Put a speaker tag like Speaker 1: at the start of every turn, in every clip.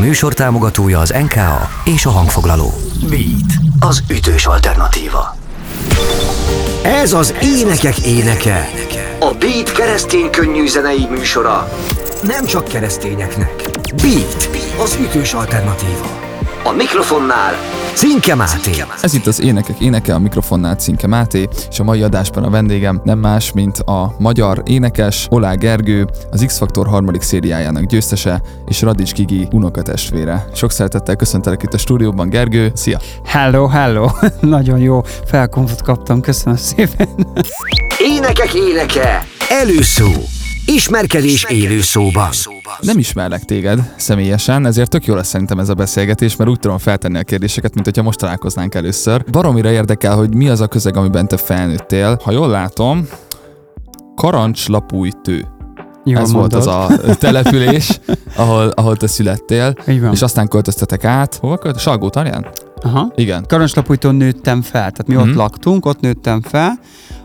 Speaker 1: műsor támogatója az NKA és a hangfoglaló. Beat, az ütős alternatíva. Ez az énekek éneke. A Beat keresztény könnyű zenei műsora. Nem csak keresztényeknek. Beat, az ütős alternatíva. A mikrofonnál Cinke Máté.
Speaker 2: Ez itt az Énekek Éneke, a mikrofonnál Cinke Máté, és a mai adásban a vendégem nem más, mint a magyar énekes Olá Gergő, az X-Faktor harmadik szériájának győztese, és Radics Gigi unokatestvére. Sok szeretettel köszöntelek itt a stúdióban, Gergő, szia!
Speaker 3: Hello, hello! Nagyon jó felkonfot kaptam, köszönöm szépen!
Speaker 1: Énekek éneke! Előszó! Ismerkedés élő szóban.
Speaker 2: Nem ismerlek téged személyesen, ezért tök jó lesz szerintem ez a beszélgetés, mert úgy tudom feltenni a kérdéseket, mint hogyha most találkoznánk először. Baromira érdekel, hogy mi az a közeg, amiben te felnőttél. Ha jól látom, Karancslapújtő.
Speaker 3: Jól
Speaker 2: ez
Speaker 3: mondod.
Speaker 2: volt az a település, ahol, ahol te születtél,
Speaker 3: van.
Speaker 2: és aztán költöztetek át. Hova költ? Salgó Tarján?
Speaker 3: Aha.
Speaker 2: Igen.
Speaker 3: Karancslapújtón nőttem fel, tehát mi
Speaker 2: Mhm.
Speaker 3: ott laktunk, ott nőttem fel,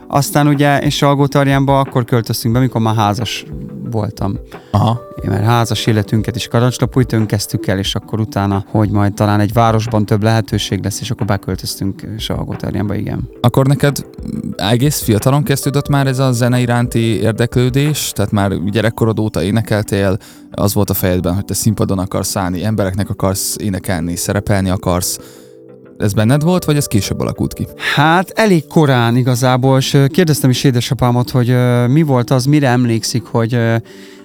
Speaker 3: aztán ugye én Salgótarjánba akkor költöztünk be, mikor már házas voltam.
Speaker 2: Aha.
Speaker 3: Én mert házas életünket is Karancslapújtón kezdtük el, és akkor utána, hogy majd talán egy városban több lehetőség lesz, és akkor beköltöztünk Salgótarjánba, igen.
Speaker 2: Akkor neked egész fiatalon kezdődött már ez a zene iránti érdeklődés? Tehát már gyerekkorod óta énekeltél, az volt a fejedben, hogy te színpadon akarsz állni, embereknek akarsz énekelni, szerepelni akarsz. Ez benned volt, vagy ez később alakult ki?
Speaker 3: Hát elég korán igazából, és kérdeztem is édesapámat, hogy mi volt az, mire emlékszik, hogy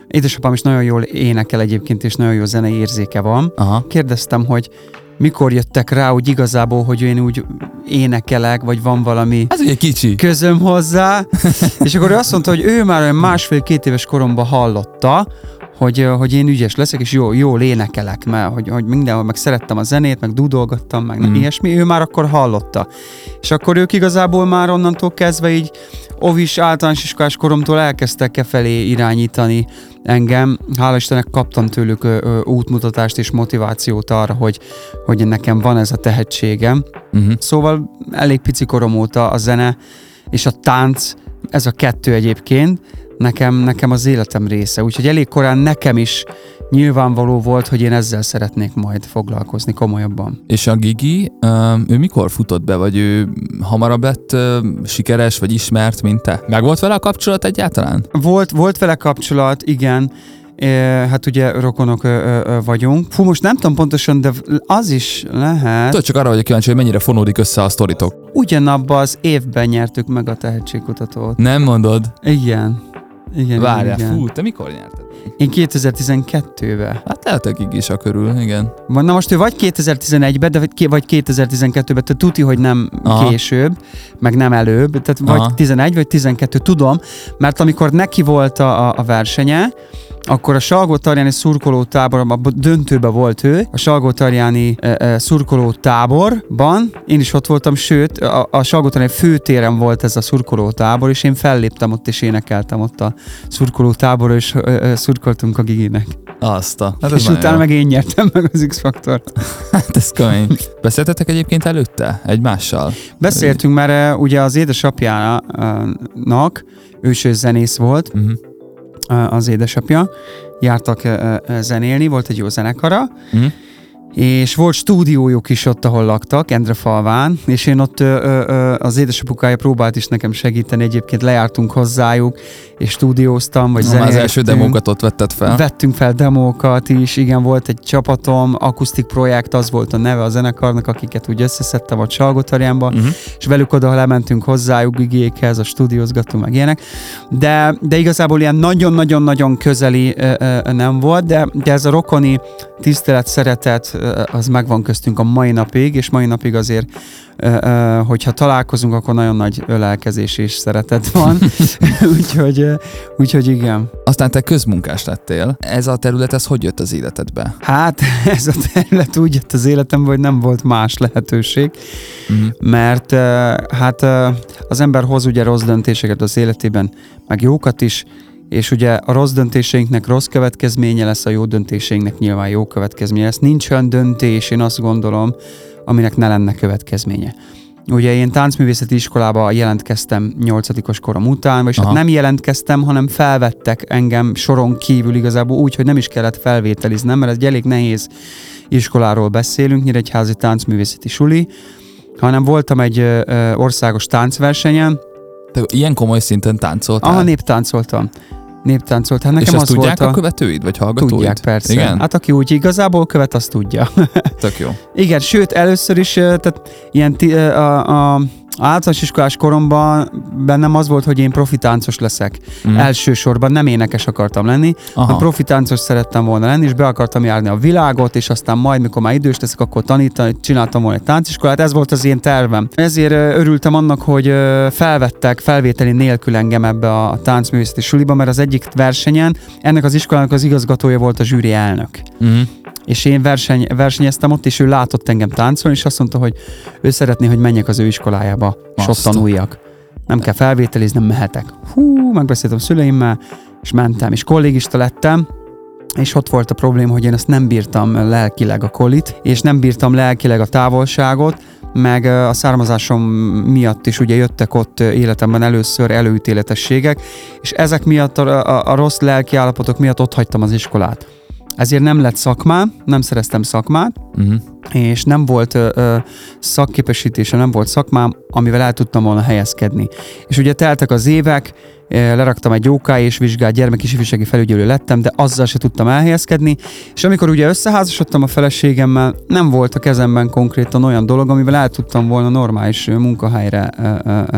Speaker 3: édesapám is nagyon jól énekel egyébként, és nagyon jó zenei érzéke van.
Speaker 2: Aha.
Speaker 3: Kérdeztem, hogy mikor jöttek rá, hogy igazából, hogy én úgy énekelek, vagy van valami
Speaker 2: Ez ugye kicsi.
Speaker 3: közöm hozzá, és akkor ő azt mondta, hogy ő már olyan másfél-két éves koromban hallotta, hogy, hogy én ügyes leszek, és jó, jól énekelek, mert hogy, hogy mindenhol meg szerettem a zenét, meg dudolgattam, meg
Speaker 2: Mm.
Speaker 3: ilyesmi, ő már akkor hallotta. És akkor ők igazából már onnantól kezdve így ovis általános iskolás koromtól elkezdtek e felé irányítani engem. Hála Istennek kaptam tőlük ö, ö, útmutatást és motivációt arra, hogy, hogy nekem van ez a tehetségem.
Speaker 2: Uh-huh.
Speaker 3: Szóval elég pici korom óta a zene és a tánc, ez a kettő egyébként, nekem, nekem az életem része. Úgyhogy elég korán nekem is nyilvánvaló volt, hogy én ezzel szeretnék majd foglalkozni komolyabban.
Speaker 2: És a Gigi, ö, ő mikor futott be, vagy ő hamarabb lett sikeres, vagy ismert, mint te? Meg volt vele a kapcsolat egyáltalán?
Speaker 3: Volt, volt vele kapcsolat, igen, hát ugye rokonok vagyunk. Fú, most nem tudom pontosan, de az is lehet.
Speaker 2: Tudod, csak arra vagyok kíváncsi, hogy mennyire fonódik össze a sztoritok.
Speaker 3: Ugyanabban az évben nyertük meg a tehetségkutatót.
Speaker 2: Nem mondod?
Speaker 3: Igen. Igen,
Speaker 2: Várjál,
Speaker 3: igen,
Speaker 2: fú, te mikor nyerted?
Speaker 3: Én 2012-ben.
Speaker 2: Hát lehet, hogy is a körül, igen.
Speaker 3: Na most ő vagy 2011-ben, de vagy ké- vagy 2012-ben, tehát tuti, hogy nem
Speaker 2: Aha.
Speaker 3: Később, meg nem előbb, tehát vagy
Speaker 2: Aha.
Speaker 3: 11 vagy 12, tudom, mert amikor neki volt a, a versenye, akkor a Salgó-Tarjáni szurkoló táborban, a döntőben volt ő, a Salgó-Tarjáni e, e, szurkoló táborban, én is ott voltam, sőt, a, a Salgó-Tarjáni főtéren volt ez a szurkoló tábor, és én felléptem ott, és énekeltem ott a szurkoló táborra, és e, e, szurkoltunk a Giginek.
Speaker 2: Azt a. Hát
Speaker 3: és utána
Speaker 2: jó.
Speaker 3: meg én nyertem meg az X-faktort.
Speaker 2: Hát ez kemény. Beszéltetek egyébként előtte? Egymással?
Speaker 3: Beszéltünk, mert ugye az édesapjának, ő is zenész volt,
Speaker 2: Uh-huh.
Speaker 3: Az édesapja, jártak zenélni, volt egy jó zenekara,
Speaker 2: Uh-huh.
Speaker 3: És volt stúdiójuk is ott, ahol laktak, Endrefalván, és én ott ö, ö, az édesapukája próbált is nekem segíteni, egyébként lejártunk hozzájuk, és stúdióztam, vagy
Speaker 2: Már az
Speaker 3: zenéltünk.
Speaker 2: első demókat ott vetted fel.
Speaker 3: Vettünk fel demókat is, igen, volt egy csapatom, akusztik projekt, az volt a neve a zenekarnak, akiket úgy összeszedtem a Csalgotarjánba,
Speaker 2: Uh-huh.
Speaker 3: és velük oda lementünk hozzájuk igékhez, a stúdiózgattunk meg ilyenek, de, de igazából ilyen nagyon-nagyon-nagyon közeli ö, ö, nem volt, de, de ez a rokoni tisztelet, szeretet, az megvan köztünk a mai napig, és mai napig azért, hogyha találkozunk, akkor nagyon nagy ölelkezés és szeretet van, úgyhogy, úgyhogy igen.
Speaker 2: Aztán te közmunkás lettél. Ez a terület, ez hogy jött az életedbe?
Speaker 3: Hát ez a terület úgy jött az életembe, hogy nem volt más lehetőség,
Speaker 2: Uh-huh.
Speaker 3: mert hát az ember hoz ugye rossz döntéseket az életében, meg jókat is, és ugye a rossz döntéseinknek rossz következménye lesz, a jó döntéseinknek nyilván jó következménye lesz. Nincs olyan döntés, én azt gondolom, aminek ne lenne következménye. Ugye én táncművészeti iskolába jelentkeztem nyolcadikos korom után, és hát
Speaker 2: Aha.
Speaker 3: nem jelentkeztem, hanem felvettek engem soron kívül igazából úgy, hogy nem is kellett felvételiznem, mert ez egy elég nehéz iskoláról beszélünk, Nyíregyházi táncművészeti suli, hanem voltam egy ö, országos táncversenyen,
Speaker 2: Te ilyen komoly szinten táncoltál?
Speaker 3: ahol néptáncoltam. Néptáncolt. Hát
Speaker 2: És
Speaker 3: nekem
Speaker 2: ezt
Speaker 3: az
Speaker 2: tudják
Speaker 3: volt
Speaker 2: a
Speaker 3: a...
Speaker 2: követőid, vagy hallgatóid?
Speaker 3: Tudják, persze.
Speaker 2: Igen?
Speaker 3: Hát aki úgy igazából követ, azt tudja.
Speaker 2: Tök jó.
Speaker 3: Igen, sőt, először is, tehát ilyen ö, a, a általános iskolás koromban bennem az volt, hogy én profi táncos leszek.
Speaker 2: Mm.
Speaker 3: Elsősorban nem énekes akartam lenni,
Speaker 2: Aha.
Speaker 3: hanem profi táncos szerettem volna lenni, és be akartam járni a világot, és aztán majd, mikor már idős leszek, akkor tanítani, csináltam volna egy tánciskolát, ez volt az én tervem. Ezért örültem annak, hogy felvettek felvételi nélkül engem ebbe a táncművészeti suliba, mert az egyik versenyen ennek az iskolának az igazgatója volt a zsűri elnök
Speaker 2: Mm.
Speaker 3: És én verseny, versenyeztem ott, és ő látott engem táncolni, és azt mondta, hogy ő szeretné, hogy menjek az ő iskolájába, és ott
Speaker 2: Azt.
Speaker 3: tanuljak. Nem kell felvételizni, nem mehetek. Hú, megbeszéltem szüleimmel, és mentem, és kollégista lettem, és ott volt a probléma, hogy én ezt nem bírtam lelkileg a kolit, és nem bírtam lelkileg a távolságot, meg a származásom miatt is ugye jöttek ott életemben először előítéletességek, és ezek miatt a, a, a rossz lelki állapotok miatt ott hagytam az iskolát. Ezért nem lett szakmám, nem szereztem szakmát,
Speaker 2: Mm.
Speaker 3: és nem volt ö, ö, szakképesítése, nem volt szakmám, amivel el tudtam volna helyezkedni. És ugye teltek az évek, leraktam egy OK és vizsgált gyermek és ifjúsági felügyelő lettem, de azzal se tudtam elhelyezkedni, és amikor ugye összeházasodtam a feleségemmel, nem volt a kezemben konkrétan olyan dolog, amivel el tudtam volna normális munkahelyre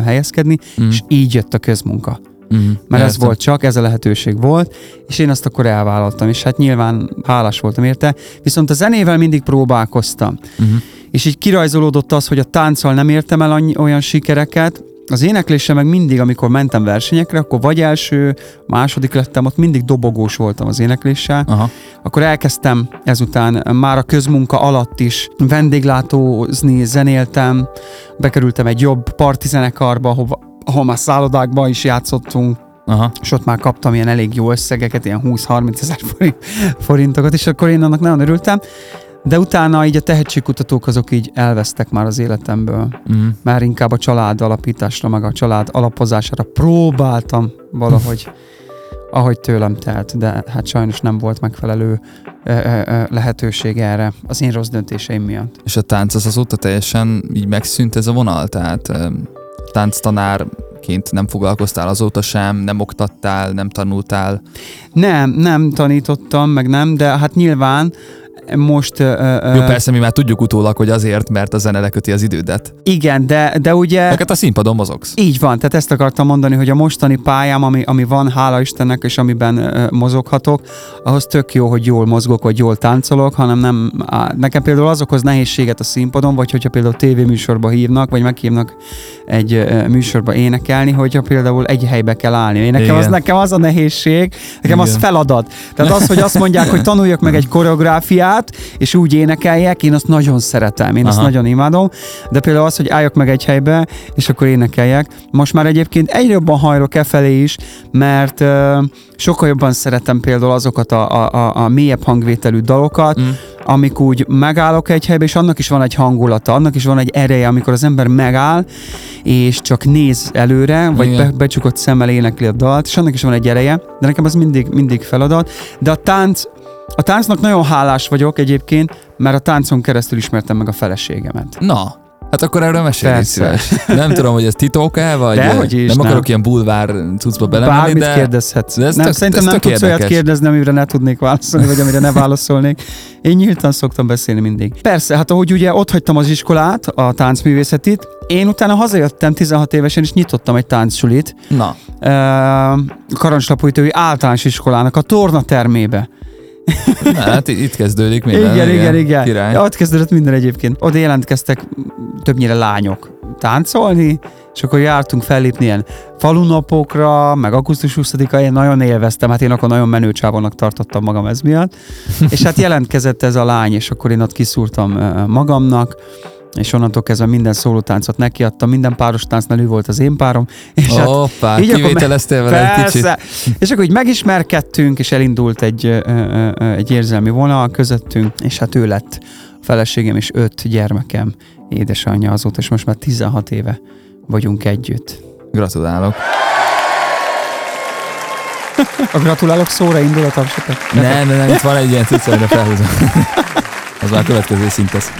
Speaker 3: helyezkedni,
Speaker 2: Mm.
Speaker 3: és így jött a közmunka
Speaker 2: Mm.
Speaker 3: mert ez
Speaker 2: Értem.
Speaker 3: volt csak, ez a lehetőség volt, és én azt akkor elvállaltam, és hát nyilván hálás voltam érte, viszont a zenével mindig próbálkoztam.
Speaker 2: Mhm.
Speaker 3: És így kirajzolódott az, hogy a tánccal nem értem el annyi, olyan sikereket, az éneklése meg mindig, amikor mentem versenyekre, akkor vagy első, második lettem, ott mindig dobogós voltam az énekléssel.
Speaker 2: Aha.
Speaker 3: Akkor elkezdtem ezután már a közmunka alatt is vendéglátózni, zenéltem, bekerültem egy jobb partizenekarba, ahova, ahol már szállodákba is játszottunk,
Speaker 2: Aha.
Speaker 3: és ott már kaptam ilyen elég jó összegeket, ilyen 20-30 ezer forint, forintokat, és akkor én annak nagyon örültem. De utána így a tehetségkutatók azok így elvesztek már az életemből.
Speaker 2: Mm.
Speaker 3: Már inkább a család alapításra, meg a család alapozására próbáltam valahogy, ahogy tőlem telt, de hát sajnos nem volt megfelelő ö, ö, ö, lehetőség erre az én rossz döntéseim miatt.
Speaker 2: És a tánc az azóta teljesen így megszűnt ez a vonal? Tehát em, tánctanárként nem foglalkoztál azóta sem, nem oktattál, nem tanultál?
Speaker 3: Nem, nem tanítottam, meg nem, de hát nyilván most... Ö,
Speaker 2: Jó, persze mi már tudjuk utólag, hogy azért, mert a zene leköti az idődet.
Speaker 3: Igen, de, de ugye...
Speaker 2: Neked a színpadon mozogsz.
Speaker 3: Így van, tehát ezt akartam mondani, hogy a mostani pályám, ami, ami van, hála Istennek, és amiben ö, mozoghatok, ahhoz tök jó, hogy jól mozgok, vagy jól táncolok, hanem nem, á, nekem például az okoz nehézséget a színpadon, vagy hogyha például tévéműsorba hívnak, vagy meghívnak egy ö, műsorba énekelni, hogyha például egy helybe kell állni. Én nekem, az, nekem az a nehézség, nekem az
Speaker 2: Igen.
Speaker 3: feladat. Tehát az, hogy azt mondják, hogy tanuljak meg egy koreográfiát, és úgy énekeljek, én azt nagyon szeretem, én azt
Speaker 2: Aha.
Speaker 3: nagyon imádom, de például az, hogy álljak meg egy helybe, és akkor énekeljek. Most már egyébként egyre jobban hajlok e felé is, mert uh, sokkal jobban szeretem például azokat a, a, a, a mélyebb hangvételű dalokat,
Speaker 2: Mm.
Speaker 3: amik úgy megállok egy helybe, és annak is van egy hangulata, annak is van egy ereje, amikor az ember megáll, és csak néz előre, vagy
Speaker 2: Igen.
Speaker 3: be, becsukott szemmel énekli a dalt, és annak is van egy ereje, de nekem az mindig, mindig feladat. De a tánc, a táncnak nagyon hálás vagyok egyébként, mert a táncon keresztül ismertem meg a feleségemet.
Speaker 2: Na, hát akkor erről mesélj szíves. Nem tudom, hogy ez titok-e, vagy
Speaker 3: Dehogy is,
Speaker 2: nem,
Speaker 3: nem.
Speaker 2: akarok ilyen bulvár cuccba belemenni,
Speaker 3: Bármit
Speaker 2: de...
Speaker 3: kérdezhetsz.
Speaker 2: de ez
Speaker 3: nem,
Speaker 2: tök-
Speaker 3: szerintem
Speaker 2: ez
Speaker 3: nem tudsz olyat kérdezni, amire ne tudnék válaszolni, vagy amire ne válaszolnék. Én nyíltan szoktam beszélni mindig. Persze, hát ahogy ugye ott hagytam az iskolát, a táncművészetit, én utána hazajöttem 16 évesen, és nyitottam egy táncsulit,
Speaker 2: Na,
Speaker 3: Karancslapújtói általános iskolának a tornatermébe.
Speaker 2: Na, hát itt kezdődik minden.
Speaker 3: igen, igen, igen.
Speaker 2: Király.
Speaker 3: Ja, ott kezdődött minden egyébként. Oda jelentkeztek többnyire lányok táncolni, és akkor jártunk fellépni ilyen falunapokra, meg augusztus 20-a, én nagyon élveztem, hát én akkor nagyon menő csávónak tartottam magam ez miatt. és hát jelentkezett ez a lány, és akkor én ott kiszúrtam magamnak, és onnantól kezdve minden szólótáncot nekiadtam, minden páros táncnál ő volt az én párom, és hát
Speaker 2: Hoppá,
Speaker 3: így akkor
Speaker 2: kivételeztél vele egy kicsit.
Speaker 3: És akkor így megismerkedtünk, és elindult egy, egy érzelmi vonal közöttünk, és hát ő lett a feleségem és öt gyermekem édesanyja azóta, és most már 16 éve vagyunk együtt.
Speaker 2: Gratulálok.
Speaker 3: A gratulálok szóra indul a tapsokat?
Speaker 2: Nem, nem, nem, itt van egy ilyen cucc, amire felhúzom. Az már a következő szint lesz.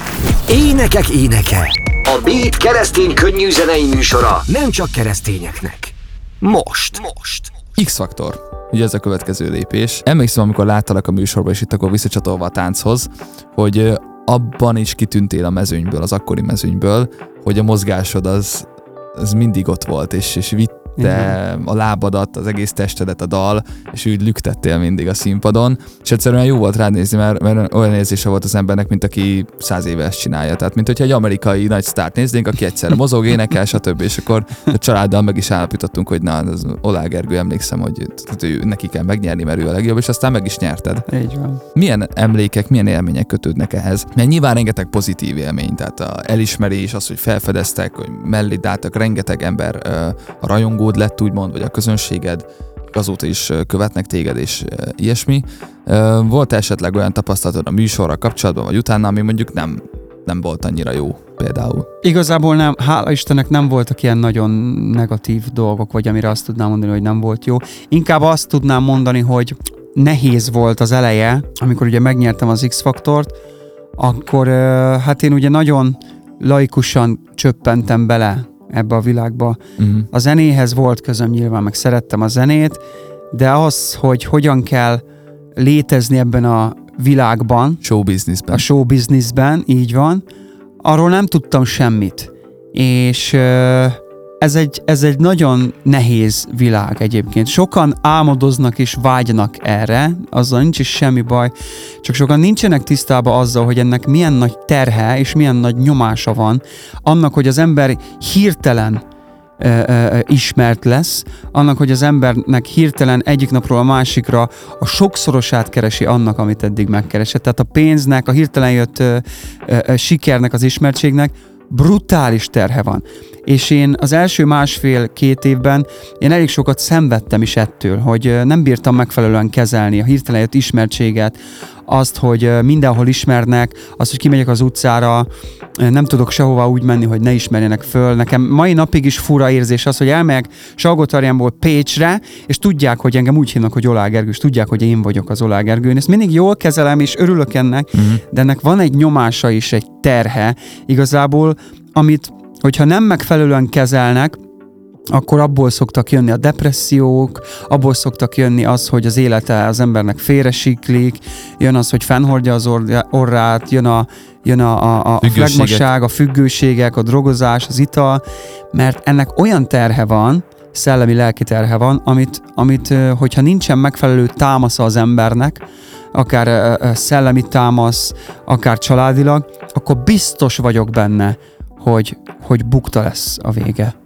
Speaker 1: Énekek éneke. A Beat keresztény könnyű zenei műsora nem csak keresztényeknek. Most. Most.
Speaker 2: X-faktor. Ugye ez a következő lépés. Emlékszem, amikor láttalak a műsorban, és itt akkor visszacsatolva a tánchoz, hogy abban is kitűntél a mezőnyből, az akkori mezőnyből, hogy a mozgásod az, az mindig ott volt, és, és vitte a lábadat, az egész testedet a dal, és úgy lüktettél mindig a színpadon, és egyszerűen jó volt rád nézni, mert, mert olyan érzése volt az embernek, mint aki száz éve ezt csinálja. Tehát, mint hogyha egy amerikai nagy sztárt néznénk, aki egyszerre mozog, énekel, stb. És akkor a családdal meg is állapítottunk, hogy na, az Olá Gergő, emlékszem, hogy ő, neki kell megnyerni, mert ő a legjobb, és aztán meg is nyerted.
Speaker 3: Így van.
Speaker 2: Milyen emlékek, milyen élmények kötődnek ehhez? Mert nyilván rengeteg pozitív élmény, tehát a elismerés, az, hogy felfedeztek, hogy melléd álltak, rengeteg ember a rajongód lett, úgymond, vagy a közönséged, azóta is követnek téged, és ilyesmi. Volt esetleg olyan tapasztalatod a műsorral kapcsolatban, vagy utána, ami mondjuk nem, nem volt annyira jó például?
Speaker 3: Igazából nem, hála Istennek nem voltak ilyen nagyon negatív dolgok, vagy amire azt tudnám mondani, hogy nem volt jó. Inkább azt tudnám mondani, hogy nehéz volt az eleje, amikor ugye megnyertem az X-faktort, akkor hát én ugye nagyon laikusan csöppentem bele ebbe a világba.
Speaker 2: Uh-huh.
Speaker 3: A zenéhez volt közöm nyilván, meg szerettem a zenét, de az, hogy hogyan kell létezni ebben a világban,
Speaker 2: Show businessben.
Speaker 3: a show businessben, így van, arról nem tudtam semmit. És ö, ez egy, ez egy nagyon nehéz világ egyébként. Sokan álmodoznak és vágynak erre, azzal nincs is semmi baj, csak sokan nincsenek tisztában azzal, hogy ennek milyen nagy terhe és milyen nagy nyomása van, annak, hogy az ember hirtelen ismert lesz, annak, hogy az embernek hirtelen egyik napról a másikra a sokszorosát keresi annak, amit eddig megkeresett. Tehát a pénznek, a hirtelen jött ö, ö, sikernek, az ismertségnek brutális terhe van. És én az első másfél-két évben én elég sokat szenvedtem is ettől, hogy nem bírtam megfelelően kezelni a hirtelen jött ismertséget, azt, hogy mindenhol ismernek, azt, hogy kimegyek az utcára, nem tudok sehova úgy menni, hogy ne ismerjenek föl. Nekem mai napig is fura érzés az, hogy elmegyek Salgótarjánból Pécsre, és tudják, hogy engem úgy hívnak, hogy Olá Gergő, és tudják, hogy én vagyok az Olá Gergő. Én ezt mindig jól kezelem, és örülök ennek,
Speaker 2: Uh-huh.
Speaker 3: de ennek van egy nyomása is, egy terhe igazából, amit, hogyha nem megfelelően kezelnek, akkor abból szoktak jönni a depressziók, abból szoktak jönni az, hogy az élete az embernek félresiklik, jön az, hogy fennhordja az orr- orrát, jön a, jön a, a, a flegmaság, a függőségek, a drogozás, az ital, mert ennek olyan terhe van, szellemi lelki terhe van, amit, amit hogyha nincsen megfelelő támasza az embernek, akár szellemi támasz, akár családilag, akkor biztos vagyok benne, hogy, hogy bukta lesz a vége.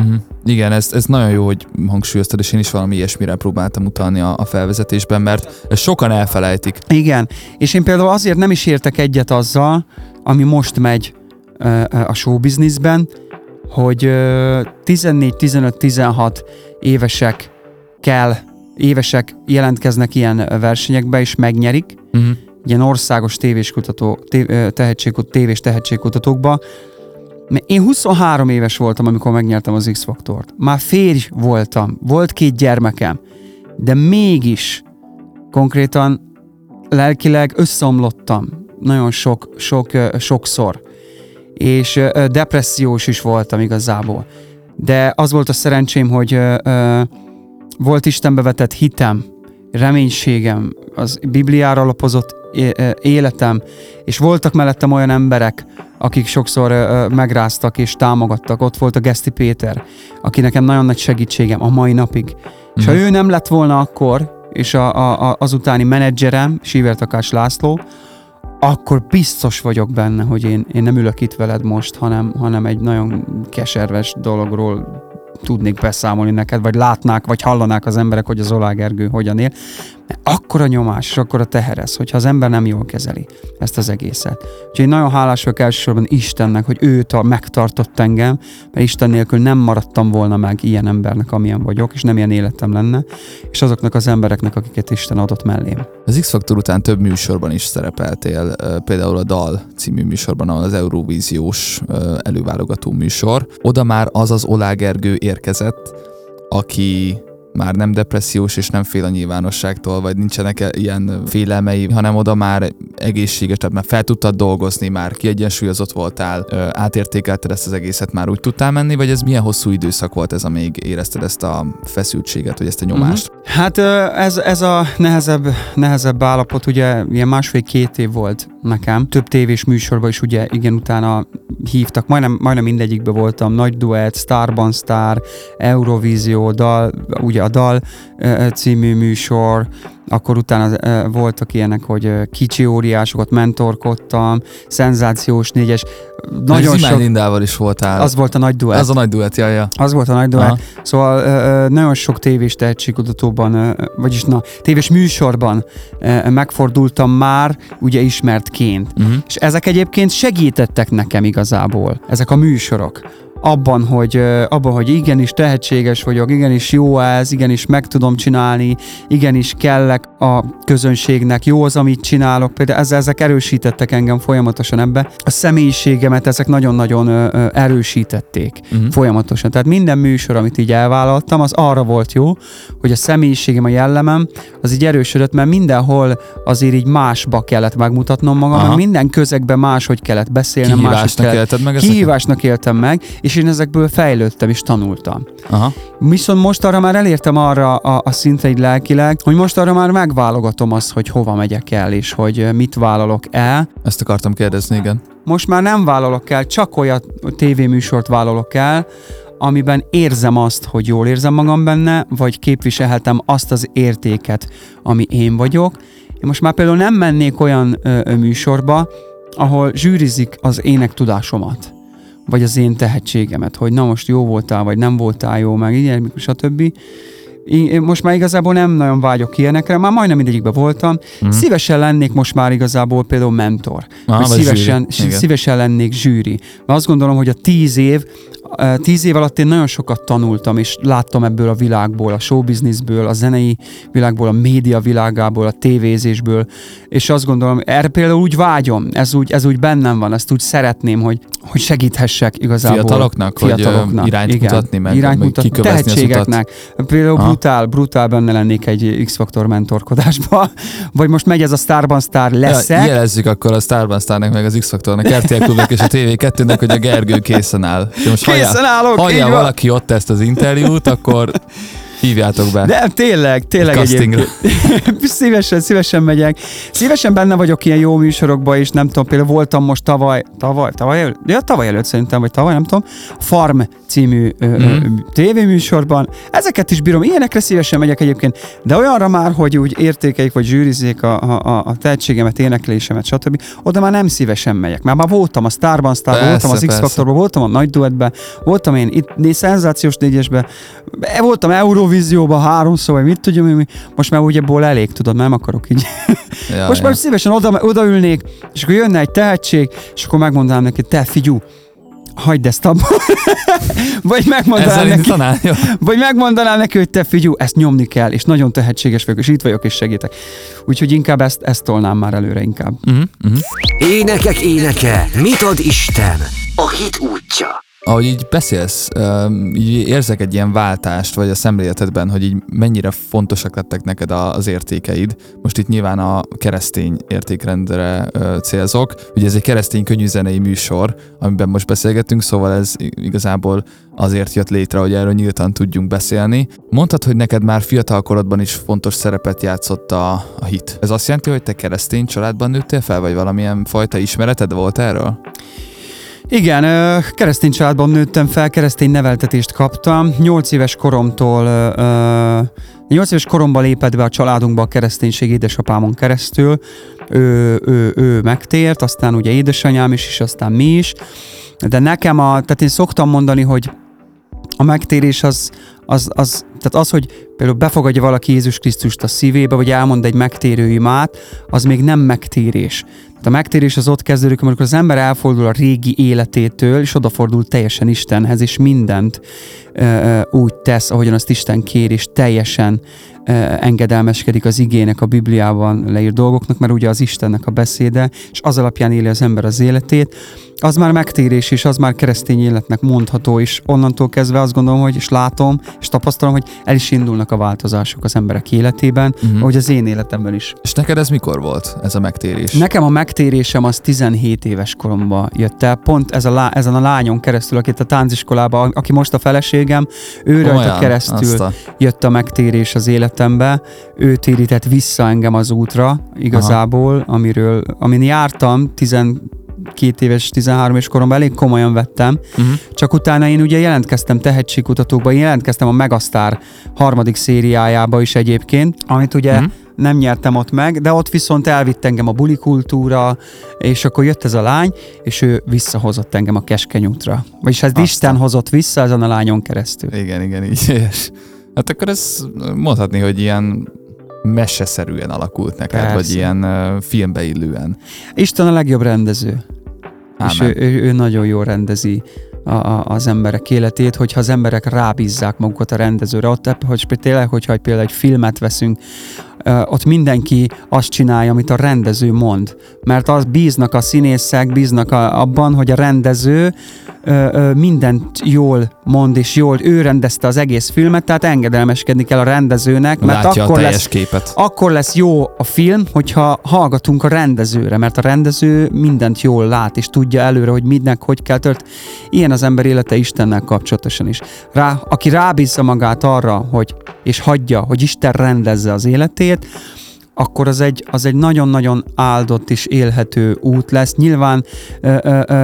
Speaker 2: Uh-huh. Igen, ez, ez nagyon jó, hogy hangsúlyoztad, és én is valami ilyesmire próbáltam utalni a, a felvezetésben, mert ezt sokan elfelejtik.
Speaker 3: Igen, és én például azért nem is értek egyet azzal, ami most megy ö, a showbizniszben, hogy ö, 14-15-16 évesek kell, évesek jelentkeznek ilyen versenyekbe, és megnyerik,
Speaker 2: Uh-huh.
Speaker 3: ilyen országos tévéskutató, té, ö, tehetségkut, tévés tehetségkutatókba. Én 23 éves voltam, amikor megnyertem az X-faktort. Már férj voltam, volt két gyermekem, de mégis konkrétan lelkileg összeomlottam nagyon sok, sok, sokszor. És depressziós is voltam igazából. De az volt a szerencsém, hogy volt Istenbe vetett hitem, reménységem, az Bibliára alapozott életem, és voltak mellettem olyan emberek, akik sokszor ö, megráztak és támogattak. Ott volt a Geszti Péter, aki nekem nagyon nagy segítségem a mai napig. És ha
Speaker 2: Mhm.
Speaker 3: ő nem lett volna akkor, és a, a, a, azutáni menedzserem, Síver Takás László, akkor biztos vagyok benne, hogy én, én nem ülök itt veled most, hanem, hanem egy nagyon keserves dologról tudnék beszámolni neked, vagy látnák, vagy hallanák az emberek, hogy az Olá Gergő hogyan él. Akkora nyomás és akkora teherez, hogyha az ember nem jól kezeli ezt az egészet. Úgyhogy nagyon hálás vagyok elsősorban Istennek, hogy ő ta, megtartott engem, mert Isten nélkül nem maradtam volna meg ilyen embernek, amilyen vagyok, és nem ilyen életem lenne, és azoknak az embereknek, akiket Isten adott mellém.
Speaker 2: Az X-Faktor után több műsorban is szerepeltél, például a Dal című műsorban, az Eurovíziós előválogató műsor. Oda már az az Olá érkezett, aki már nem depressziós és nem fél a nyilvánosságtól, vagy nincsenek e- ilyen félelmei, hanem oda már egészséges, tehát már fel tudtad dolgozni, már kiegyensúlyozott voltál, átértékelted ezt az egészet, már úgy tudtál menni, vagy ez milyen hosszú időszak volt ez, amíg érezted ezt a feszültséget, vagy ezt a nyomást?
Speaker 3: Uh-huh. Hát ez, ez a nehezebb, nehezebb állapot, ugye ilyen másfél-két év volt nekem. Több tévés műsorban is ugye igen utána hívtak, majdnem, majdnem mindegyikbe voltam, Nagy Duett, Starban Star, Eurovízió, dal, ugye a Dal című műsor, akkor utána voltak ilyenek, hogy kicsi óriásokat mentorkodtam, szenzációs négyes,
Speaker 2: nagyon sok... Lindával is voltál.
Speaker 3: Az volt a nagy duett.
Speaker 2: Az a nagy duett, jaj, ja.
Speaker 3: Az volt a nagy duett. Aha. Szóval nagyon sok tévés tehetségkutatóban, vagyis na, tévés műsorban megfordultam már, ugye ismertként. Uh-huh. És ezek egyébként segítettek nekem igazából, ezek a műsorok abban, hogy, abban, hogy igenis tehetséges vagyok, igenis jó ez, igenis meg tudom csinálni, igenis kellek a közönségnek, jó az, amit csinálok. Például ezzel, ezek erősítettek engem folyamatosan ebbe. A személyiségemet ezek nagyon-nagyon erősítették uh-huh. folyamatosan. Tehát minden műsor, amit így elvállaltam, az arra volt jó, hogy a személyiségem, a jellemem, az így erősödött, mert mindenhol azért így másba kellett megmutatnom magam, meg minden közegben máshogy kellett beszélnem, máshogy kellett. Meg kihívásnak éltem meg, és én ezekből fejlődtem és tanultam. Aha. Viszont most arra már elértem arra a, a szintre egy lelkileg, hogy most arra már megválogatom azt, hogy hova megyek el, és hogy mit vállalok el.
Speaker 2: Ezt akartam kérdezni, igen.
Speaker 3: Most már nem vállalok el, csak olyan tévéműsort vállalok el, amiben érzem azt, hogy jól érzem magam benne, vagy képviselhetem azt az értéket, ami én vagyok. Én most már például nem mennék olyan ö, ö, műsorba, ahol zsűrizik az ének tudásomat vagy az én tehetségemet, hogy na most jó voltál, vagy nem voltál jó, meg ilyen, stb. Én most már igazából nem nagyon vágyok ilyenekre, már majdnem mindegyikben voltam. Mm. Szívesen lennék most már igazából például mentor. Aha, vagy szívesen, szívesen lennék zsűri. Mert azt gondolom, hogy a tíz év, tíz év alatt én nagyon sokat tanultam, és láttam ebből a világból, a showbizniszből, a zenei világból, a média világából, a tévézésből, és azt gondolom, erre például úgy vágyom, ez úgy, ez úgy bennem van, ezt úgy szeretném, hogy, hogy segíthessek igazából.
Speaker 2: Fiataloknak, fiataloknak hogy irányt igen, mutatni, meg, irányt mutatni,
Speaker 3: tehetségeknek. Például Aha. brutál, brutál benne lennék egy X-faktor mentorkodásba, vagy most megy ez a Starban Star lesz
Speaker 2: ja, Jelezzük akkor a Starban Starnak, meg az X-faktornak, RTL Klubnak és a TV2-nek, hogy a Gergő készen áll.
Speaker 3: De most készen állok,
Speaker 2: hallja valaki ott ezt az interjút, akkor Hívjátok be.
Speaker 3: De tényleg, tényleg egyébként. szívesen, szívesen megyek. Szívesen benne vagyok ilyen jó műsorokban is, nem tudom, például voltam most tavaly, tavaly, tavaly előtt, ja, tavaly előtt szerintem, vagy tavaly, nem tudom, Farm című mm. tévéműsorban. Ezeket is bírom, ilyenekre szívesen megyek egyébként, de olyanra már, hogy úgy értékeik, vagy zsűrizzék a, a, a tehetségemet, éneklésemet, stb. Oda már nem szívesen megyek. Már, már voltam a Starban, Star, persze, voltam az X-Faktorban, voltam a Nagy Duetben, voltam én itt né, szenzációs négyesben, voltam Eurovízióban háromszor, vagy mit tudjam, mi, most már ugye ból elég, tudod, nem akarok így. Ja, most ja. már szívesen oda, odaülnék, és akkor jönne egy tehetség, és akkor megmondanám neki, te figyú, hagyd ezt abba. vagy megmondanám neki, vagy megmondanám neki, hogy te figyú, ezt nyomni kell, és nagyon tehetséges vagyok, és itt vagyok, és segítek. Úgyhogy inkább ezt, ezt tolnám már előre inkább. Uh-huh,
Speaker 1: uh-huh. Énekek éneke, mit ad Isten? A hit útja
Speaker 2: ahogy így beszélsz, így érzek egy ilyen váltást, vagy a szemléletedben, hogy így mennyire fontosak lettek neked az értékeid. Most itt nyilván a keresztény értékrendre célzok. Ugye ez egy keresztény könnyűzenei műsor, amiben most beszélgetünk, szóval ez igazából azért jött létre, hogy erről nyíltan tudjunk beszélni. Mondtad, hogy neked már fiatal korodban is fontos szerepet játszott a, a hit. Ez azt jelenti, hogy te keresztény családban nőttél fel, vagy valamilyen fajta ismereted volt erről?
Speaker 3: Igen, keresztény családban nőttem fel, keresztény neveltetést kaptam. Nyolc éves koromtól, nyolc éves koromban lépett be a családunkba a kereszténység édesapámon keresztül. Ő, ő, ő megtért, aztán ugye édesanyám is, és aztán mi is. De nekem a, tehát én szoktam mondani, hogy a megtérés az, az, az Tehát az, hogy például befogadja valaki Jézus Krisztust a szívébe, vagy elmond egy megtérő imát, az még nem megtérés. Tehát a megtérés az ott kezdődik, amikor az ember elfordul a régi életétől, és odafordul teljesen Istenhez, és mindent ö, úgy tesz, ahogyan azt Isten kér, és teljesen engedelmeskedik az igének, a Bibliában leírt dolgoknak, mert ugye az Istennek a beszéde, és az alapján éli az ember az életét, az már megtérés, és az már keresztény életnek mondható, és onnantól kezdve azt gondolom, hogy és látom, és tapasztalom, hogy el is indulnak a változások az emberek életében, uh-huh. ahogy az én életemben is.
Speaker 2: És neked ez mikor volt, ez a megtérés?
Speaker 3: Nekem a megtérésem az 17 éves koromban jött el, pont ez a lá, ezen a lányon keresztül, akit a tánciskolában, aki most a feleségem, ő rajta keresztül
Speaker 2: a-
Speaker 3: jött a megtérés az életembe, ő térített vissza engem az útra igazából, amiről, amin jártam 12 éves, 13 éves koromban elég komolyan vettem,
Speaker 2: Uh-huh.
Speaker 3: csak utána én ugye jelentkeztem tehetségkutatókba, én jelentkeztem a Megasztár harmadik szériájába is egyébként, amit ugye uh-huh. nem nyertem ott meg, de ott viszont elvitt engem a bulikultúra, és akkor jött ez a lány, és ő visszahozott engem a keskeny útra. Vagyis ez. Isten hozott vissza ezen a lányon keresztül.
Speaker 2: Igen, igen, így. És, hát akkor ez mondhatni, hogy ilyen meseszerűen alakult neked,
Speaker 3: Persze.
Speaker 2: vagy ilyen uh, filmbe illően.
Speaker 3: Isten a legjobb rendező. És
Speaker 2: Ámen.
Speaker 3: ő, ő, ő nagyon jól rendezi a, a, az emberek életét, hogyha az emberek rábízzák magukat a rendezőre. Ott, hogy tényleg, hogyha például egy filmet veszünk, ott mindenki azt csinálja, amit a rendező mond. Mert az bíznak a színészek, bíznak a, abban, hogy a rendező ö, ö, mindent jól mond, és jól ő rendezte az egész filmet, tehát engedelmeskedni kell a rendezőnek, mert
Speaker 2: Látja
Speaker 3: akkor lesz
Speaker 2: képet.
Speaker 3: akkor lesz jó a film, hogyha hallgatunk a rendezőre, mert a rendező mindent jól lát, és tudja előre, hogy mindnek hogy kell tört. Ilyen az ember élete Istennel kapcsolatosan is. Rá, aki rábízza magát arra, hogy és hagyja, hogy Isten rendezze az életét, akkor az egy, az egy nagyon-nagyon áldott és élhető út lesz. Nyilván ö, ö, ö,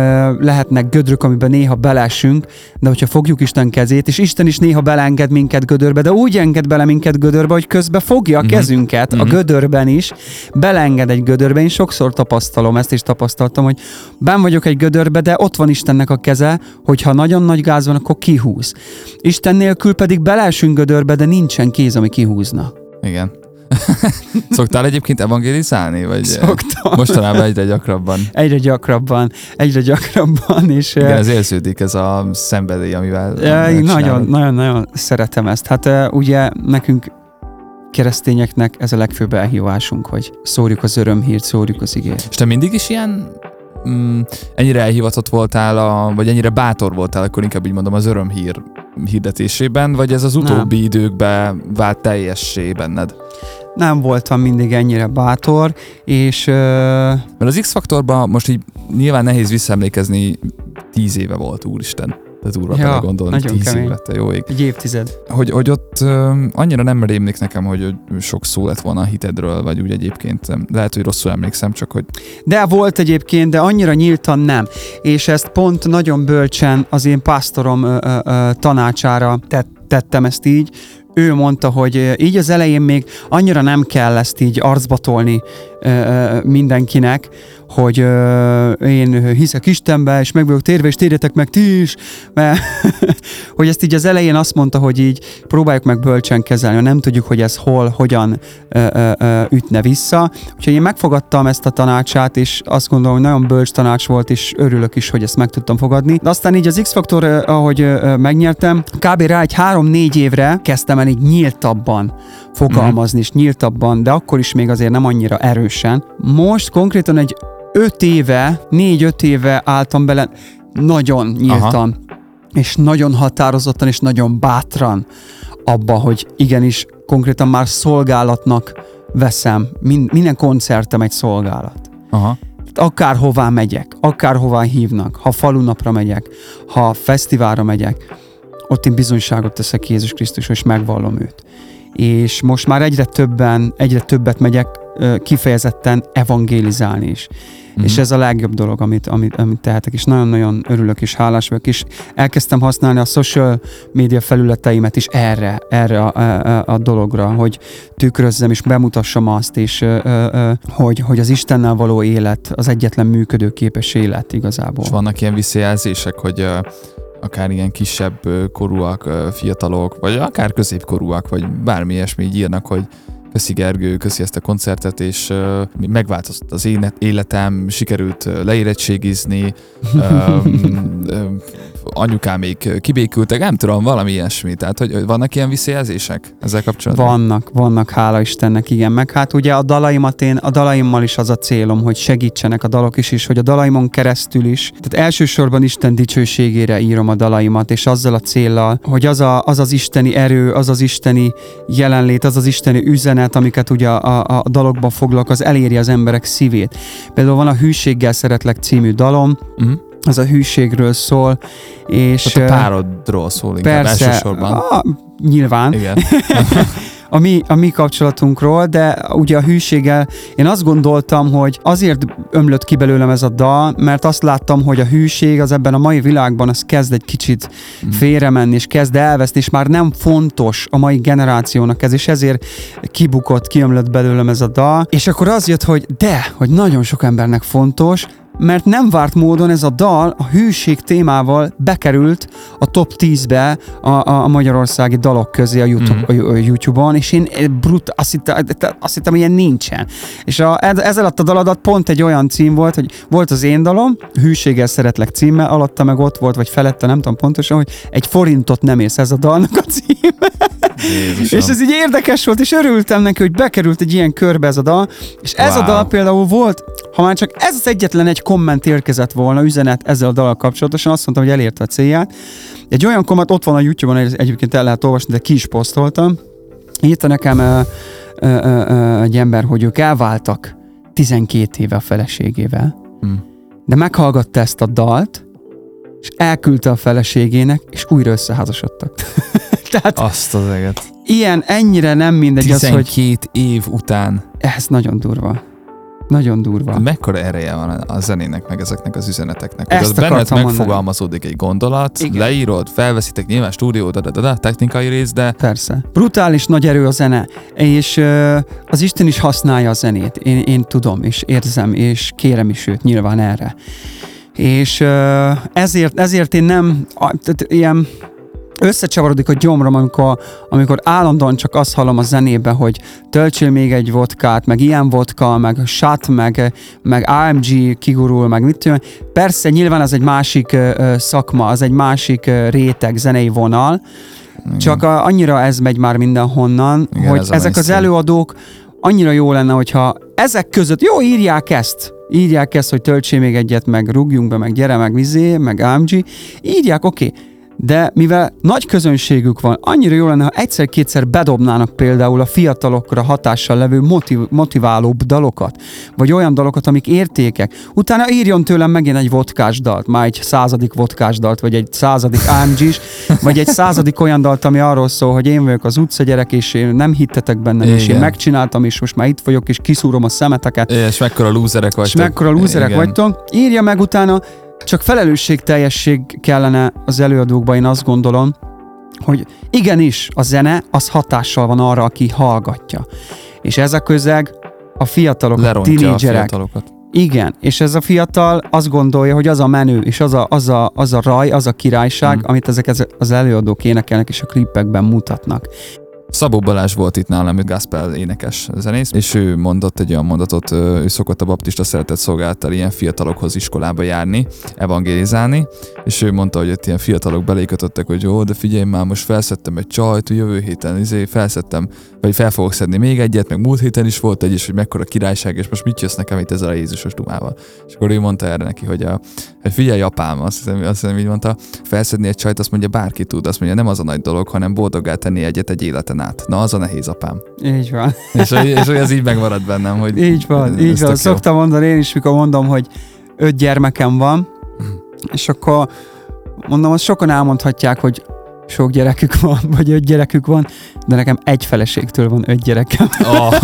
Speaker 3: lehetnek gödrök, amiben néha belesünk, de hogyha fogjuk Isten kezét, és Isten is néha belenged minket gödörbe, de úgy enged bele minket gödörbe, hogy közben fogja a
Speaker 2: Mhm.
Speaker 3: kezünket a
Speaker 2: Mhm.
Speaker 3: gödörben is, belenged egy gödörbe. Én sokszor tapasztalom, ezt is tapasztaltam, hogy ben vagyok egy gödörbe, de ott van Istennek a keze, hogyha nagyon nagy gáz van, akkor kihúz. Isten nélkül pedig belesünk gödörbe, de nincsen kéz, ami kihúzna.
Speaker 2: Igen. Szoktál egyébként evangélizálni? Vagy
Speaker 3: Szoktam.
Speaker 2: mostanában egyre gyakrabban?
Speaker 3: Egyre gyakrabban, egyre gyakrabban, és
Speaker 2: Igen,
Speaker 3: eh,
Speaker 2: ez érződik, ez a szenvedély, amivel
Speaker 3: eh, nagyon, nagyon, nagyon szeretem ezt. Hát eh, ugye nekünk keresztényeknek ez a legfőbb elhívásunk, hogy szórjuk az örömhírt, szórjuk az igét.
Speaker 2: És te mindig is ilyen mm, ennyire elhivatott voltál, a, vagy ennyire bátor voltál, akkor inkább így mondom, az örömhír hirdetésében, vagy ez az utóbbi Nem. időkben vált teljessé benned?
Speaker 3: Nem voltam mindig ennyire bátor, és eh,
Speaker 2: Mert az X-faktorban most így nyilván nehéz visszaemlékezni, tíz éve volt, úristen. De durva
Speaker 3: Ja,
Speaker 2: ja, gondolni,
Speaker 3: nagyon
Speaker 2: tíz
Speaker 3: kemény.
Speaker 2: éve, te jó ég.
Speaker 3: egy évtized.
Speaker 2: Hogy, hogy ott ö, annyira nem rémlik nekem, hogy, sok szó lett volna a hitedről, vagy úgy egyébként. nem. Lehet, hogy rosszul emlékszem, csak hogy
Speaker 3: De volt egyébként, de annyira nyíltan nem. És ezt pont nagyon bölcsen az én pásztorom ö, ö, tanácsára tett, tettem ezt így. Ő mondta, hogy így az elején még annyira nem kell ezt így arcba mindenkinek, hogy én hiszek Istenbe, és meg vagyok térve, és térjetek meg ti is, mert hogy ezt így az elején azt mondta, hogy így próbáljuk meg bölcsen kezelni, nem tudjuk, hogy ez hol, hogyan ö, ö, ö, ütne vissza. Úgyhogy én megfogadtam ezt a tanácsát, és azt gondolom, hogy nagyon bölcs tanács volt, és örülök is, hogy ezt meg tudtam fogadni. De aztán így az X-Faktor, ahogy megnyertem, kb. rá egy három-négy évre kezdtem el így nyíltabban fogalmazni, és nyíltabban, de akkor is még azért nem annyira erősen. Most konkrétan egy öt éve, négy-öt éve álltam bele, nagyon nyíltan, és nagyon határozottan, és nagyon bátran abba, hogy igenis konkrétan már szolgálatnak veszem. Min- minden koncertem egy szolgálat.
Speaker 2: aha,
Speaker 3: Akárhová megyek, akárhová hívnak, ha falunapra megyek, ha fesztiválra megyek, ott én bizonyságot teszek Jézus Krisztusról, és megvallom őt. És most már egyre többen, egyre többet megyek kifejezetten evangélizálni is.
Speaker 2: Mhm.
Speaker 3: És ez a legjobb dolog, amit, amit, amit tehetek, és nagyon-nagyon örülök és hálás vagyok, és elkezdtem használni a social média felületeimet is erre, erre a, a, a dologra, hogy tükrözzem és bemutassam azt, és ö, ö, hogy, hogy az Istennel való élet az egyetlen működőképes élet igazából.
Speaker 2: és vannak ilyen visszajelzések, hogy ö, akár ilyen kisebb korúak, fiatalok, vagy akár középkorúak, vagy bármi ilyesmi így írnak, hogy Köszi Gergő, köszi ezt a koncertet, és uh, megváltozott az én életem, sikerült leérettségizni, um, um, anyukám még kibékültek, nem tudom, valami ilyesmi. Tehát, hogy vannak ilyen visszajelzések ezzel kapcsolatban?
Speaker 3: Vannak, vannak, hála Istennek, igen. Meg hát ugye a dalaimat én, a dalaimmal is az a célom, hogy segítsenek a dalok is, és hogy a dalaimon keresztül is. Tehát elsősorban Isten dicsőségére írom a dalaimat, és azzal a céllal, hogy az, a, az az isteni erő, az az isteni jelenlét, az az isteni üzenet, amiket ugye a, a, a dalokban foglak, az eléri az emberek szívét. Például van a Hűséggel szeretlek című dalom,
Speaker 2: Uh-huh.
Speaker 3: az a hűségről szól, és...
Speaker 2: Tehát a párodról szól inkább
Speaker 3: Persze,
Speaker 2: elsősorban.
Speaker 3: A, nyilván,
Speaker 2: Igen.
Speaker 3: a mi, a mi kapcsolatunkról, de ugye a hűséggel én azt gondoltam, hogy azért ömlött ki belőlem ez a dal, mert azt láttam, hogy a hűség az ebben a mai világban az kezd egy kicsit
Speaker 2: Mm.
Speaker 3: félremenni, és kezd elveszni, és már nem fontos a mai generációnak ez, és ezért kibukott, kiömlött belőlem ez a dal, és akkor az jött, hogy de, hogy nagyon sok embernek fontos, mert nem várt módon ez a dal a hűség témával bekerült a top 10-be a, a, a magyarországi dalok közé a YouTube,
Speaker 2: Mhm.
Speaker 3: a, a YouTube-on, és én brut, azt hittem, azt hittem, ilyen nincsen. És a, ez, alatt a daladat pont egy olyan cím volt, hogy volt az én dalom, Hűséggel szeretlek címmel, alatta meg ott volt, vagy felette, nem tudom pontosan, hogy egy forintot nem érsz ez a dalnak a címe.
Speaker 2: Jézusom.
Speaker 3: És ez így érdekes volt, és örültem neki, hogy bekerült egy ilyen körbe ez a dal, és ez
Speaker 2: Wow.
Speaker 3: a dal például volt, ha már csak ez az egyetlen egy komment érkezett volna, üzenet ezzel a dal kapcsolatosan, azt mondtam, hogy elérte a célját. Egy olyan komment ott van a YouTube-on, egy- egyébként el lehet olvasni, de ki is posztoltam. Írta nekem ö, ö, ö, egy ember, hogy ők elváltak 12 éve a feleségével,
Speaker 2: Hm.
Speaker 3: de meghallgatta ezt a dalt, és elküldte a feleségének, és újra összeházasodtak. Tehát
Speaker 2: Azt az eget.
Speaker 3: ilyen, ennyire nem mindegy az, hogy
Speaker 2: 12 év után.
Speaker 3: ez nagyon durva. Nagyon durva.
Speaker 2: Mekkora ereje van a zenének, meg ezeknek az üzeneteknek. Hogy
Speaker 3: Ezt
Speaker 2: az benned
Speaker 3: akartam mondani.
Speaker 2: megfogalmazódik egy gondolat,
Speaker 3: Igen.
Speaker 2: leírod, felveszitek nyilván stúdió, da, da, da, da, technikai rész, de
Speaker 3: Persze. Brutális nagy erő a zene, és ö, az Isten is használja a zenét. Én, én tudom, és érzem, és kérem is őt nyilván erre. És ö, ezért, ezért én nem, a, tehát ilyen összecsavarodik a gyomrom, amikor, amikor állandóan csak azt hallom a zenében, hogy töltsél még egy vodkát, meg ilyen vodka, meg shot, meg, meg AMG kigurul, meg mit tudom. Persze, nyilván ez egy másik ö, szakma, az egy másik ö, réteg, zenei vonal, csak a, annyira ez megy már mindenhonnan,
Speaker 2: Igen,
Speaker 3: hogy
Speaker 2: ez
Speaker 3: ezek az előadók annyira jó lenne, hogyha ezek között, jó, írják ezt, írják ezt, hogy töltsé még egyet, meg rúgjunk be, meg gyere, meg vizé, meg AMG, írják, oké, okay. De mivel nagy közönségük van, annyira jó lenne, ha egyszer-kétszer bedobnának például a fiatalokra hatással levő motiv, motiválóbb dalokat, vagy olyan dalokat, amik értékek. Utána írjon tőlem megint egy vodkás dalt, már egy századik vodkás dalt, vagy egy századik AMG-s, vagy egy századik olyan dalt, ami arról szól, hogy én vagyok az utcagyerek, és én nem hittetek bennem, és én
Speaker 2: Igen.
Speaker 3: megcsináltam, és most már itt vagyok, és kiszúrom a szemeteket,
Speaker 2: és mekkora lúzerek
Speaker 3: és
Speaker 2: vagytok.
Speaker 3: mekkora lúzerek
Speaker 2: Igen.
Speaker 3: vagytok. Írja meg utána, csak felelősségteljesség kellene az előadókban, én azt gondolom, hogy igenis a zene az hatással van arra, aki hallgatja. És ez a közeg a fiatalok,
Speaker 2: Lerontja a
Speaker 3: tinédzserek.
Speaker 2: fiatalokat.
Speaker 3: Igen, és ez a fiatal azt gondolja, hogy az a menő, és az a, az a, az a raj, az a királyság,
Speaker 2: Mm.
Speaker 3: amit ezek ez- az előadók énekelnek, és a klippekben mutatnak.
Speaker 2: Szabó Balázs volt itt nálam, ő gospel énekes zenész, és ő mondott egy olyan mondatot, ő szokott a baptista szeretett szolgálattal ilyen fiatalokhoz iskolába járni, evangelizálni, és ő mondta, hogy ott ilyen fiatalok belékötöttek, hogy jó, de figyelj már, most felszettem egy csajt, jövő héten izé, felszettem, vagy fel fogok szedni még egyet, meg múlt héten is volt egy is, hogy mekkora királyság, és most mit jössz nekem itt ezzel a Jézusos dumával. És akkor ő mondta erre neki, hogy, a, hogy figyelj apám, azt hiszem, azt hiszem így mondta, felszedni egy csajt, azt mondja bárki tud, azt mondja nem az a nagy dolog, hanem boldoggá tenni egyet egy életen át. Na az a nehéz apám.
Speaker 3: Így van.
Speaker 2: És, és hogy ez így megmaradt bennem, hogy
Speaker 3: Így van, így van. Szoktam mondani én is, mikor mondom, hogy öt gyermekem van, és akkor mondom, azt sokan elmondhatják, hogy sok gyerekük van, vagy öt gyerekük van, de nekem egy feleségtől van öt gyerekem.
Speaker 2: Oh,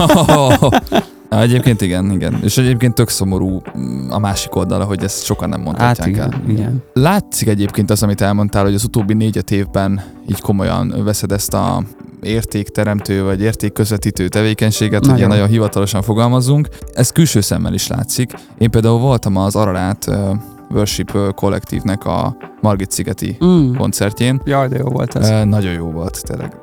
Speaker 2: Na, egyébként igen, igen. És egyébként tök szomorú mm, a másik oldala, hogy ezt sokan nem
Speaker 3: Hát
Speaker 2: mondhatják el.
Speaker 3: igen, igen.
Speaker 2: Látszik egyébként az, amit elmondtál, hogy az utóbbi négy-öt évben így komolyan veszed ezt a értékteremtő vagy értékközvetítő tevékenységet, hogy
Speaker 3: Nagyon.
Speaker 2: ilyen nagyon hivatalosan fogalmazzunk. Ez külső szemmel is látszik. Én például voltam az Ararát Worship kollektívnek a Margit szigeti
Speaker 3: Mm.
Speaker 2: koncertjén.
Speaker 3: Jaj, de jó volt ez.
Speaker 2: E, nagyon jó volt, tényleg.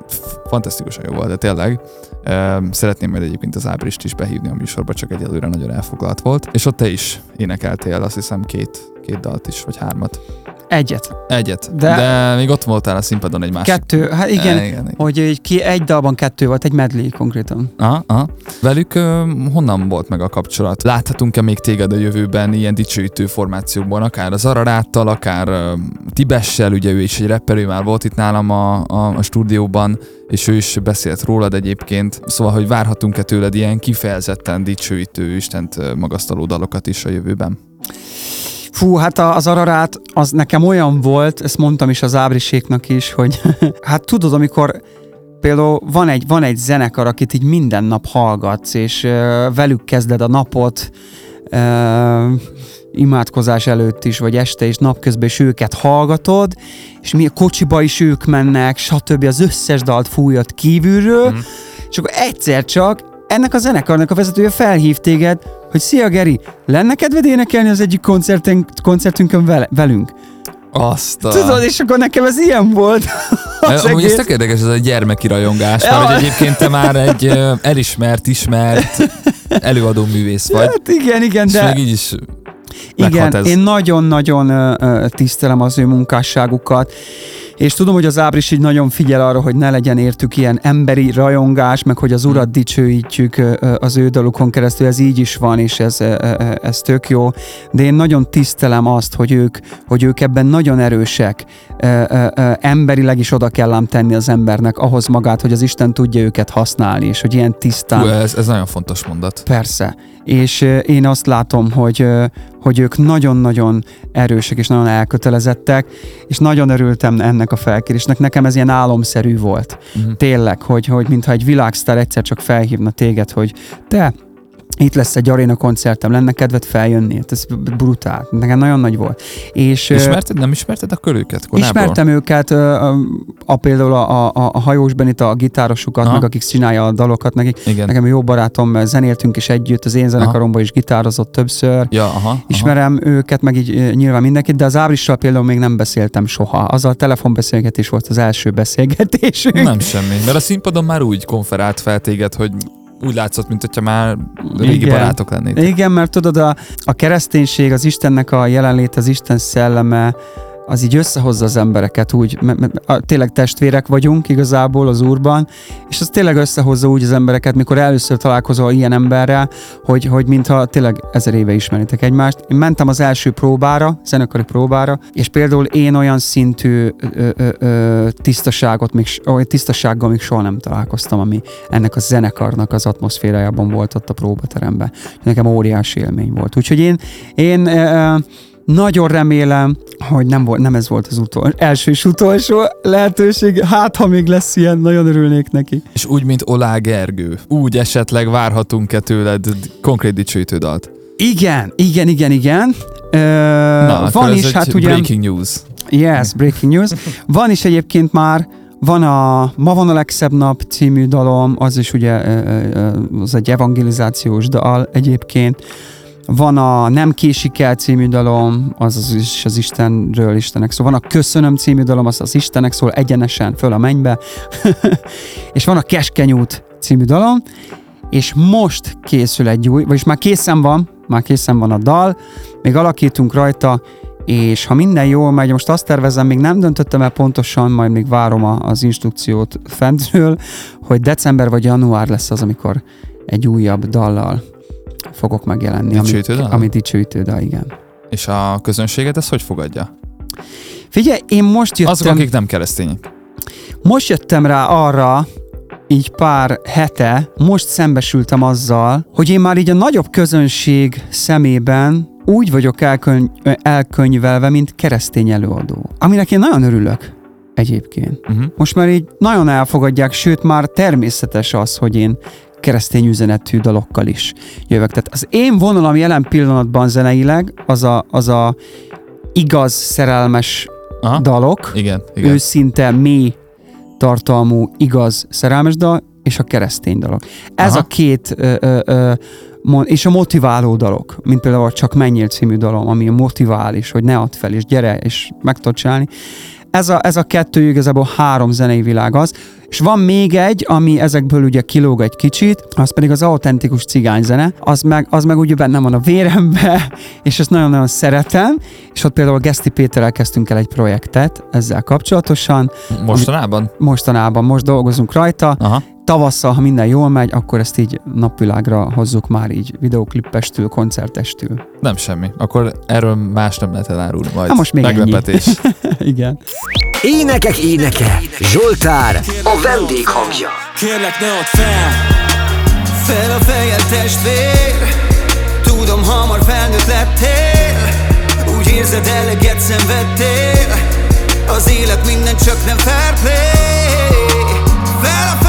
Speaker 2: Fantasztikusan jó volt, de tényleg. E, szeretném majd egyébként az Ábrist is behívni a műsorba, csak egyelőre nagyon elfoglalt volt. És ott te is énekeltél, azt hiszem két, két dalt is, vagy hármat.
Speaker 3: Egyet.
Speaker 2: Egyet.
Speaker 3: De-
Speaker 2: De, még ott voltál a színpadon egy másik.
Speaker 3: Kettő, hát igen,
Speaker 2: E, igen, igen.
Speaker 3: hogy egy, ki, egy dalban kettő volt, egy medley konkrétan.
Speaker 2: Aha, aha. Velük ö, honnan volt meg a kapcsolat? Láthatunk-e még téged a jövőben ilyen dicsőítő formációkban, akár az Araráttal, akár ö, Tibessel, ugye ő is egy rapper, ő már volt itt nálam a, a, a stúdióban, és ő is beszélt rólad egyébként. Szóval, hogy várhatunk-e tőled ilyen kifejezetten dicsőítő, Istent magasztaló dalokat is a jövőben?
Speaker 3: Fú, hát az Ararát az nekem olyan volt, ezt mondtam is az Ábriséknak is, hogy hát tudod, amikor például van egy, van egy zenekar, akit így minden nap hallgatsz, és uh, velük kezded a napot, uh, imádkozás előtt is, vagy este is, napközben is őket hallgatod, és mi a kocsiba is ők mennek, stb. az összes dalt fújott kívülről,
Speaker 2: Mhm.
Speaker 3: és akkor egyszer csak ennek a zenekarnak a vezetője felhív téged, hogy szia Geri, lenne kedved énekelni az egyik koncertünk, koncertünkön vele, velünk?
Speaker 2: Azt a...
Speaker 3: Tudod, és akkor nekem ez ilyen volt. az
Speaker 2: Amúgy ez
Speaker 3: egész.
Speaker 2: tök érdekes, ez a gyermeki rajongás,
Speaker 3: Ja.
Speaker 2: mert hogy egyébként te már egy elismert, ismert előadó művész vagy.
Speaker 3: Hát igen, igen,
Speaker 2: És
Speaker 3: de
Speaker 2: még így is
Speaker 3: igen,
Speaker 2: ez.
Speaker 3: én nagyon-nagyon tisztelem az ő munkásságukat, és tudom, hogy az Ábris így nagyon figyel arra, hogy ne legyen értük ilyen emberi rajongás, meg hogy az
Speaker 2: Hmm.
Speaker 3: urat dicsőítjük az ő dalukon keresztül, ez így is van, és ez, ez tök jó, de én nagyon tisztelem azt, hogy ők, hogy ők ebben nagyon erősek, emberileg is oda kell ám tenni az embernek ahhoz magát, hogy az Isten tudja őket használni, és hogy ilyen tisztán
Speaker 2: Hú, ez, ez nagyon fontos mondat.
Speaker 3: Persze. És én azt látom, hogy, hogy ők nagyon-nagyon erősek és nagyon elkötelezettek, és nagyon örültem ennek a felkérésnek. Nekem ez ilyen álomszerű volt.
Speaker 2: Mhm.
Speaker 3: Tényleg, hogy, hogy mintha egy világsztár egyszer csak felhívna téged, hogy te, itt lesz egy aréna koncertem, lenne kedved feljönni. Hát Ez brutál. Nekem nagyon nagy volt. És,
Speaker 2: Ismerted, nem ismerted akkor őket korábban?
Speaker 3: Ismertem őket, ö, a, a például a, a, a hajós Benita, a gitárosukat,
Speaker 2: Aha.
Speaker 3: meg akik csinálja a dalokat nekik.
Speaker 2: Igen.
Speaker 3: Nekem jó barátom, zenéltünk is együtt, az én zenekaromban is gitározott többször.
Speaker 2: Ja, aha, aha.
Speaker 3: Ismerem őket, meg így nyilván mindenkit, de az Ábrissal például még nem beszéltem soha. Azzal telefonbeszélgetés volt az első beszélgetésünk.
Speaker 2: Nem semmi. Mert a színpadon már úgy konferált fel téged, hogy úgy látszott, mint hogyha már régi
Speaker 3: Igen.
Speaker 2: barátok lennétek.
Speaker 3: Igen, mert tudod, a, a kereszténység, az Istennek a jelenlét, az Isten szelleme, az így összehozza az embereket úgy, mert, mert tényleg testvérek vagyunk igazából az Úrban, és az tényleg összehozza úgy az embereket, mikor először találkozol ilyen emberrel, hogy, hogy mintha tényleg ezer éve ismeritek egymást. Én mentem az első próbára, zenekari próbára, és például én olyan szintű ö, ö, ö, tisztaságot, még, olyan tisztasággal még soha nem találkoztam, ami ennek a zenekarnak az atmoszférájában volt ott a próbateremben. Nekem óriási élmény volt. Úgyhogy én, én ö, nagyon remélem, hogy nem, volt, nem ez volt az utol, első és utolsó lehetőség. Hát, ha még lesz ilyen, nagyon örülnék neki.
Speaker 2: És úgy, mint Olá Gergő. Úgy esetleg várhatunk-e tőled konkrét dicsőítő dalt?
Speaker 3: Igen, igen, igen, igen. Ö,
Speaker 2: Na,
Speaker 3: van is, hát ugye...
Speaker 2: breaking news.
Speaker 3: Yes, breaking news. Van is egyébként már, van a Ma van a legszebb nap című dalom, az is ugye az egy evangelizációs dal egyébként. Van a Nem késik el című dalom, az, is az Istenről, Istenek szól. Van a Köszönöm című dalom, az az Istenek szól egyenesen föl a mennybe. és van a Keskeny út című dalom, és most készül egy új, vagyis már készen van, már készen van a dal, még alakítunk rajta, és ha minden jól megy, most azt tervezem, még nem döntöttem el pontosan, majd még várom a, az instrukciót fentről, hogy december vagy január lesz az, amikor egy újabb dallal fogok megjelenni.
Speaker 2: Dicsőítő
Speaker 3: ami, ami dicsőítő dal, igen.
Speaker 2: És a közönséget ezt hogy fogadja?
Speaker 3: Figyelj, én most jöttem,
Speaker 2: Azok, akik nem keresztények.
Speaker 3: most jöttem rá arra, így pár hete, most szembesültem azzal, hogy én már így a nagyobb közönség szemében úgy vagyok elköny- elkönyvelve, mint keresztény előadó. Aminek én nagyon örülök egyébként.
Speaker 2: Uh-huh.
Speaker 3: Most már így nagyon elfogadják, sőt már természetes az, hogy én keresztény üzenetű dalokkal is jövök. Tehát az én vonalam jelen pillanatban zeneileg az a, az a igaz, szerelmes
Speaker 2: Aha.
Speaker 3: dalok,
Speaker 2: Igen, igen.
Speaker 3: őszinte, mély tartalmú, igaz, szerelmes dal, és a keresztény dalok. Ez
Speaker 2: Aha.
Speaker 3: a két ö, ö, ö, és a motiváló dalok, mint például a Csak menjél című dalom, ami motivál is, hogy ne add fel, és gyere, és meg tudod csinálni. Ez a, ez a kettő igazából három zenei világ az, és van még egy, ami ezekből ugye kilóg egy kicsit, az pedig az autentikus cigányzene, az meg, az meg ugye benne van a vérembe, és ezt nagyon-nagyon szeretem, és ott például Geszti Péterrel kezdtünk el egy projektet ezzel kapcsolatosan.
Speaker 2: Mostanában?
Speaker 3: Mostanában, most dolgozunk rajta,
Speaker 2: Aha
Speaker 3: tavasszal, ha minden jól megy, akkor ezt így napvilágra hozzuk már így videoklippestül, koncertestül.
Speaker 2: Nem semmi. Akkor erről más nem lehet elárulni majd.
Speaker 3: Na most még
Speaker 2: Meglepetés.
Speaker 3: Igen.
Speaker 1: Énekek éneke, Zsoltár, a vendég hangja.
Speaker 4: Kérlek ne add fel, fel a fejed testvér Tudom hamar felnőtt lettél Úgy érzed eleget szenvedtél Az élet minden csak nem fair play Fel a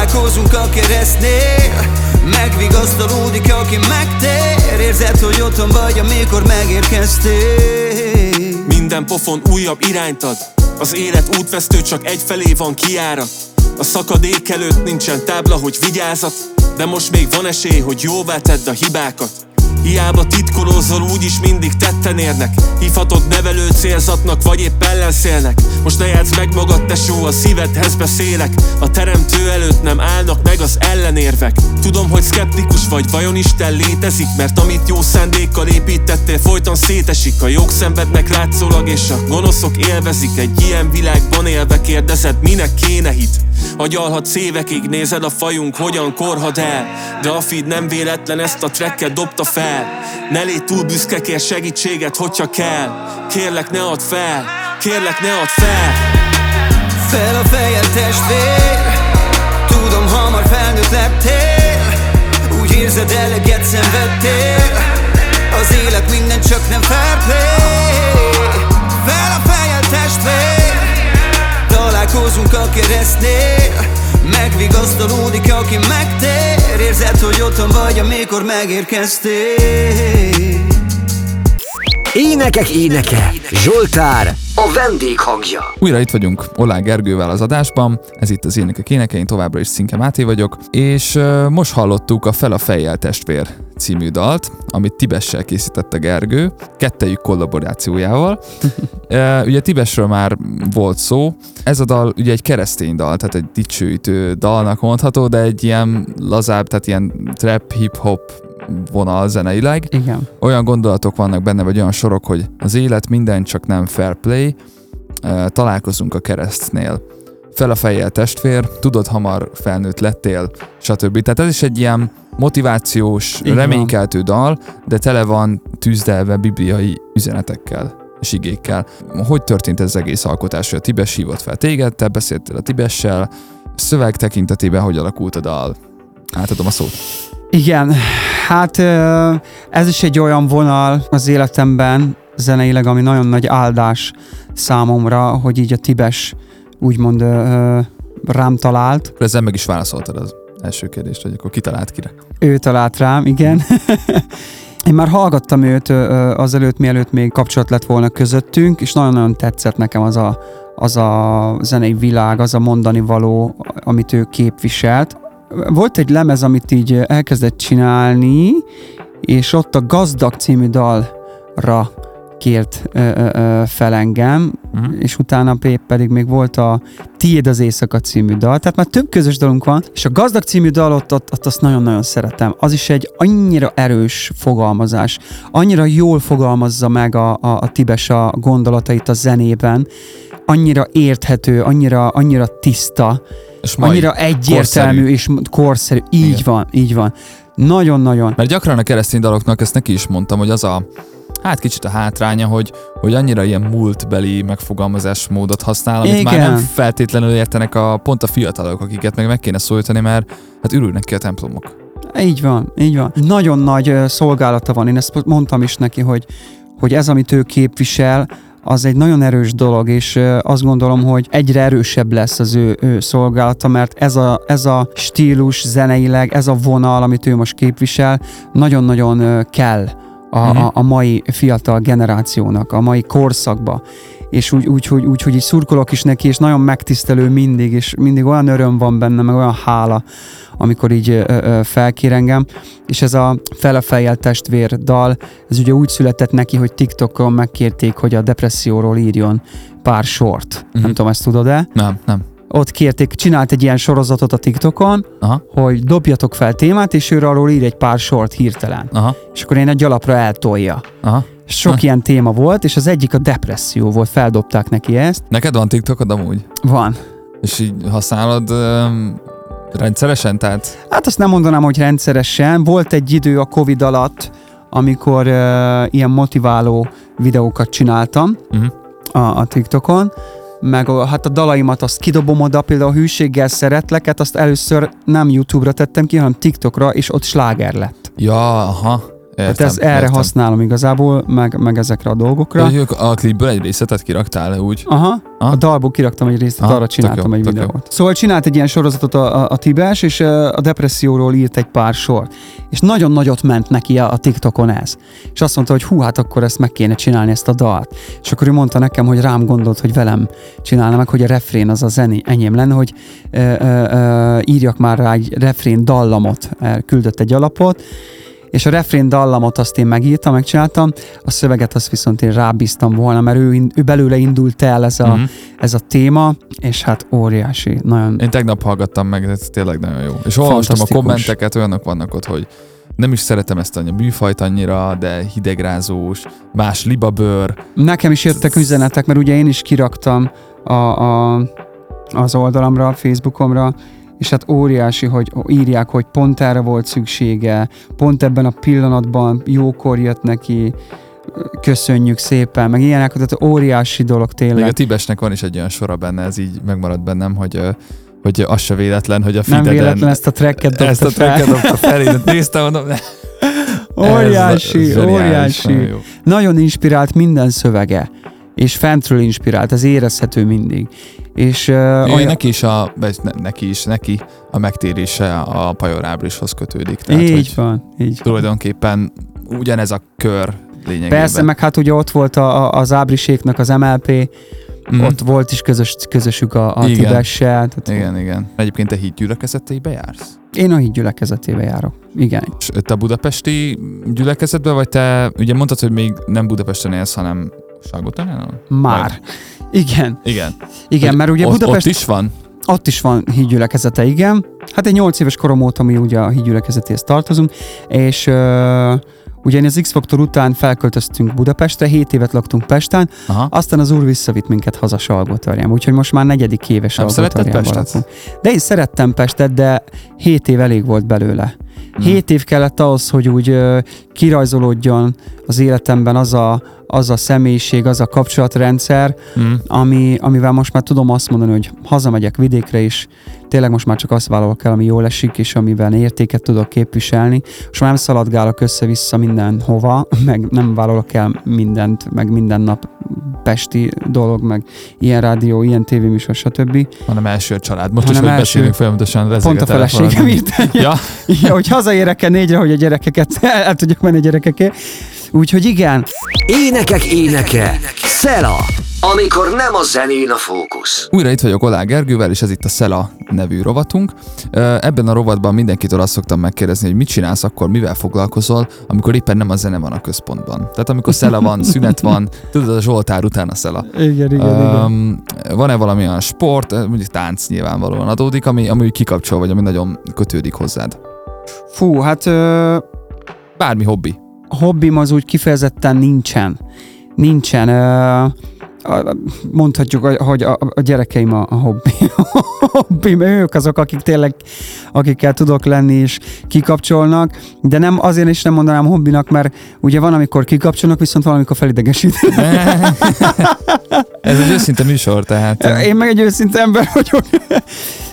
Speaker 4: Találkozunk a keresztnél. Megvigasztalódik, aki megtér. Érzed, hogy otthon vagy, amikor megérkeztél. Minden pofon újabb irányt ad. Az élet útvesztő csak egyfelé van kiárat A szakadék előtt nincsen tábla, hogy vigyázat. De most még van esély, hogy jóvá tedd a hibákat Hiába titkolózol, úgyis mindig tetten érnek. Hívhatod nevelő célzatnak, vagy épp ellenszélnek. Most ne játsz meg magad, tesó, a szívedhez beszélek. A teremtő előtt nem állnak meg az ellenérvek. Tudom, hogy skeptikus vagy, vajon Isten létezik? Mert amit jó szándékkal építettél, folyton szétesik. A jók szenvednek látszólag, és a gonoszok élvezik. Egy ilyen világban élve kérdezed, minek kéne hit Agyalhatsz évekig, nézed a fajunk, hogyan korhad el. De a feed nem véletlen ezt a tracket dobta fel. Ne légy túl büszke, kér segítséget, hogyha kell. Kérlek ne add fel, kérlek ne add fel. Fel a fejed testvér. Tudom hamar felnőtt lettél Úgy érzed eleget szenvedtél. Az élet minden csak nem fair aki megtér. Érzed, hogy otthon vagy, amikor megérkeztél
Speaker 1: Énekek éneke, Zsoltár, a vendég hangja.
Speaker 2: Újra itt vagyunk Olá Gergővel az adásban, ez itt az Énekek éneke, én továbbra is Szinke Máté vagyok, és uh, most hallottuk a Fel a fejjel testvér című dalt, amit Tibessel készítette Gergő, kettejük kollaborációjával. uh, ugye Tibesről már volt szó, ez a dal ugye egy keresztény dal, tehát egy dicsőítő dalnak mondható, de egy ilyen lazább, tehát ilyen trap, hip-hop vonal zeneileg.
Speaker 3: Igen.
Speaker 2: Olyan gondolatok vannak benne, vagy olyan sorok, hogy az élet minden csak nem fair play, találkozunk a keresztnél. Fel a fejjel testvér, tudod, hamar felnőtt lettél, stb. Tehát ez is egy ilyen motivációs, Így reménykeltő dal, de tele van tűzdelve bibliai üzenetekkel és igékkel. Hogy történt ez az egész alkotás, hogy a Tibes hívott fel téged, te beszéltél a Tibessel, szöveg tekintetében hogy alakult a dal? Átadom a szót.
Speaker 3: Igen, hát ez is egy olyan vonal az életemben zeneileg, ami nagyon nagy áldás számomra, hogy így a Tibes úgymond rám talált.
Speaker 2: Ezzel meg is válaszoltad az első kérdést, hogy akkor kitalált kire?
Speaker 3: Ő talált rám, igen. Én már hallgattam őt azelőtt, mielőtt még kapcsolat lett volna közöttünk, és nagyon-nagyon tetszett nekem az a, az a zenei világ, az a mondani való, amit ő képviselt volt egy lemez, amit így elkezdett csinálni, és ott a Gazdag című dalra kért ö, ö, fel engem, uh-huh. és utána pedig még volt a Tiéd az éjszaka című dal, tehát már több közös dalunk van, és a Gazdag című dal ott, ott, ott azt nagyon-nagyon szeretem. Az is egy annyira erős fogalmazás, annyira jól fogalmazza meg a, a, a Tibes a gondolatait a zenében, annyira érthető, annyira, annyira tiszta, és annyira egyértelmű korszerű. és korszerű. Így Igen. van, így van. Nagyon-nagyon.
Speaker 2: Mert gyakran a keresztény daloknak ezt neki is mondtam, hogy az a hát kicsit a hátránya, hogy, hogy annyira ilyen múltbeli megfogalmazásmódot használ, amit Igen. már nem feltétlenül értenek a pont a fiatalok, akiket meg meg kéne szólítani, mert hát ürülnek ki a templomok.
Speaker 3: Így van, így van. Nagyon nagy szolgálata van, én ezt mondtam is neki, hogy, hogy ez, amit ő képvisel, az egy nagyon erős dolog, és azt gondolom, hogy egyre erősebb lesz az ő, ő szolgálata, mert ez a, ez a stílus zeneileg, ez a vonal, amit ő most képvisel, nagyon-nagyon kell a, a, a mai fiatal generációnak, a mai korszakba. És úgy, úgy, hogy, úgy, hogy így szurkolok is neki, és nagyon megtisztelő mindig, és mindig olyan öröm van benne, meg olyan hála, amikor így ö, ö, felkér engem, és ez a Fele fejjel testvér dal, ez ugye úgy született neki, hogy TikTokon megkérték, hogy a depresszióról írjon pár sort. Mm-hmm. Nem
Speaker 2: Mhm.
Speaker 3: tudom, ezt tudod-e?
Speaker 2: Nem, nem.
Speaker 3: Ott kérték, csinált egy ilyen sorozatot a TikTokon,
Speaker 2: Aha,
Speaker 3: hogy dobjatok fel témát, és ő arról ír egy pár sort hirtelen.
Speaker 2: aha,
Speaker 3: És akkor én egy alapra eltolja.
Speaker 2: aha.
Speaker 3: Sok
Speaker 2: Ha.
Speaker 3: ilyen téma volt, és az egyik a depresszió volt, feldobták neki ezt.
Speaker 2: Neked van TikTokod amúgy?
Speaker 3: Van.
Speaker 2: És így használod öm, rendszeresen? Tehát
Speaker 3: Hát azt nem mondanám, hogy rendszeresen. Volt egy idő a Covid alatt, amikor uh, ilyen motiváló videókat csináltam
Speaker 2: uh-huh.
Speaker 3: a, a TikTokon, meg a, hát a dalaimat azt kidobom oda, például a hűséggel szeretleket, azt először nem YouTube-ra tettem ki, hanem TikTokra, és ott sláger lett.
Speaker 2: Ja, aha. Értem,
Speaker 3: Tehát ez erre
Speaker 2: értem.
Speaker 3: használom igazából, meg, meg ezekre a dolgokra.
Speaker 2: Ők a klipből egy részletet kiraktál úgy?
Speaker 3: Aha,
Speaker 2: Aha.
Speaker 3: a dalból kiraktam egy részt,
Speaker 2: Aha,
Speaker 3: arra csináltam
Speaker 2: jó,
Speaker 3: egy
Speaker 2: tök jó.
Speaker 3: videót. Szóval csinált egy ilyen sorozatot a, a, a Tibes, és a depresszióról írt egy pár sort. És nagyon nagyot ment neki a, a TikTokon ez. És azt mondta, hogy hú, hát akkor ezt meg kéne csinálni, ezt a dalt. És akkor ő mondta nekem, hogy rám gondolt, hogy velem csinálna meg, hogy a refrén az az eni- enyém lenne, hogy ö, ö, ö, írjak már rá egy refrén dallamot. Küldött egy alapot, és a refrén dallamot azt én megírtam, megcsináltam, a szöveget azt viszont én rábíztam volna, mert ő, ő belőle indult el ez a,
Speaker 2: Mhm.
Speaker 3: ez a téma, és hát óriási, nagyon...
Speaker 2: Én tegnap hallgattam meg, ez tényleg nagyon jó. És olvastam a kommenteket, olyanok vannak ott, hogy nem is szeretem ezt a műfajt annyira, de hidegrázós, más libabőr.
Speaker 3: Nekem is jöttek üzenetek, mert ugye én is kiraktam a, a, az oldalamra, a Facebookomra, és hát óriási, hogy írják, hogy pont erre volt szüksége, pont ebben a pillanatban jókor jött neki, köszönjük szépen, meg ilyenek, tehát óriási dolog
Speaker 2: Még
Speaker 3: tényleg.
Speaker 2: a Tibesnek van is egy olyan sora benne, ez így megmaradt bennem, hogy, hogy az se véletlen, hogy a
Speaker 3: Nem
Speaker 2: Fideden
Speaker 3: véletlen ezt a tracket dobta
Speaker 2: ezt a tracket dobta fel, én néztem, mondom, ne,
Speaker 3: Óriási,
Speaker 2: ez zseniális,
Speaker 3: óriási.
Speaker 2: nagyon.
Speaker 3: Nagyon inspirált minden szövege, és fentről inspirált, ez érezhető mindig. És uh, olyan,
Speaker 2: neki is a, vagy ne, neki is, neki a megtérése a Pajor Ábrishoz kötődik. Tehát,
Speaker 3: így van, így van.
Speaker 2: tulajdonképpen ugyanez a kör lényegében.
Speaker 3: Persze, meg hát ugye ott volt a, a, az Ábriséknak az MLP,
Speaker 2: Mhm.
Speaker 3: ott volt is közös, közösük a, a
Speaker 2: Igen.
Speaker 3: Tibessel. Tehát
Speaker 2: Igen, igen. Egyébként te híd gyülekezeteibe jársz?
Speaker 3: Én a híd gyülekezetébe járok. Igen.
Speaker 2: És te budapesti gyülekezetbe, vagy te ugye mondtad, hogy még nem Budapesten élsz, hanem Salgótarjánon?
Speaker 3: Már. Igen,
Speaker 2: Igen.
Speaker 3: igen, mert ugye
Speaker 2: ott,
Speaker 3: Budapest,
Speaker 2: Ott is van?
Speaker 3: ott is van hídgyülekezete, igen. Hát egy 8 éves korom óta mi ugye a hídgyülekezetéhez tartozunk, és uh, ugye az X-Faktor után felköltöztünk Budapestre, 7 évet laktunk Pesten,
Speaker 2: Aha.
Speaker 3: aztán az úr visszavitt minket haza Salgótarjánba, úgyhogy most már negyedik éves Salgótarjánban lakunk. De én szerettem Pestet, de 7 év elég volt belőle.
Speaker 2: Hmm.
Speaker 3: 7 év kellett ahhoz, hogy úgy ö, kirajzolódjon az életemben az a, az a személyiség, az a kapcsolatrendszer,
Speaker 2: Mm.
Speaker 3: ami, amivel most már tudom azt mondani, hogy hazamegyek vidékre is, tényleg most már csak azt vállalok el, ami jól esik, és amiben értéket tudok képviselni. Most már nem szaladgálok össze-vissza mindenhova, meg nem vállalok el mindent, meg minden nap pesti dolog, meg ilyen rádió, ilyen tévéműsor, stb.
Speaker 2: Hanem első a család. Most is,
Speaker 3: Hanem
Speaker 2: hogy
Speaker 3: első.
Speaker 2: beszélünk folyamatosan,
Speaker 3: Pont a feleségem írta,
Speaker 2: Ja,
Speaker 3: ja, hogy hazaérek-e négyre, hogy a gyerekeket el, el tudjak menni a gyerekekért. Úgyhogy igen,
Speaker 1: Énekek éneke, Szela, amikor nem a zenén a fókusz.
Speaker 2: Újra itt vagyok Olá Gergővel, és ez itt a Szela nevű rovatunk. Ebben a rovatban mindenkitől azt szoktam megkérdezni, hogy mit csinálsz akkor, mivel foglalkozol, amikor éppen nem a zene van a központban. Tehát amikor Szela van, szünet van, tudod, a Zsoltár után a Szela.
Speaker 3: igen, igen, igen.
Speaker 2: Um, van-e valami olyan sport, mondjuk tánc nyilvánvalóan adódik, ami, ami kikapcsol, vagy ami nagyon kötődik hozzád?
Speaker 3: Fú, hát ö,
Speaker 2: Bármi hobbi.
Speaker 3: Hobbim az úgy kifejezetten nincsen. Nincsen. Mondhatjuk, hogy- a, a gyerekeim a, a hobbi. A hobbim, ők azok, akik tényleg, akikkel tudok lenni és kikapcsolnak, de nem azért is nem mondanám hobbinak, mert ugye van, amikor kikapcsolnak, viszont van, amikor felidegesít.
Speaker 2: Ez egy őszinte műsor, tehát...
Speaker 3: Én meg egy őszinte ember vagyok.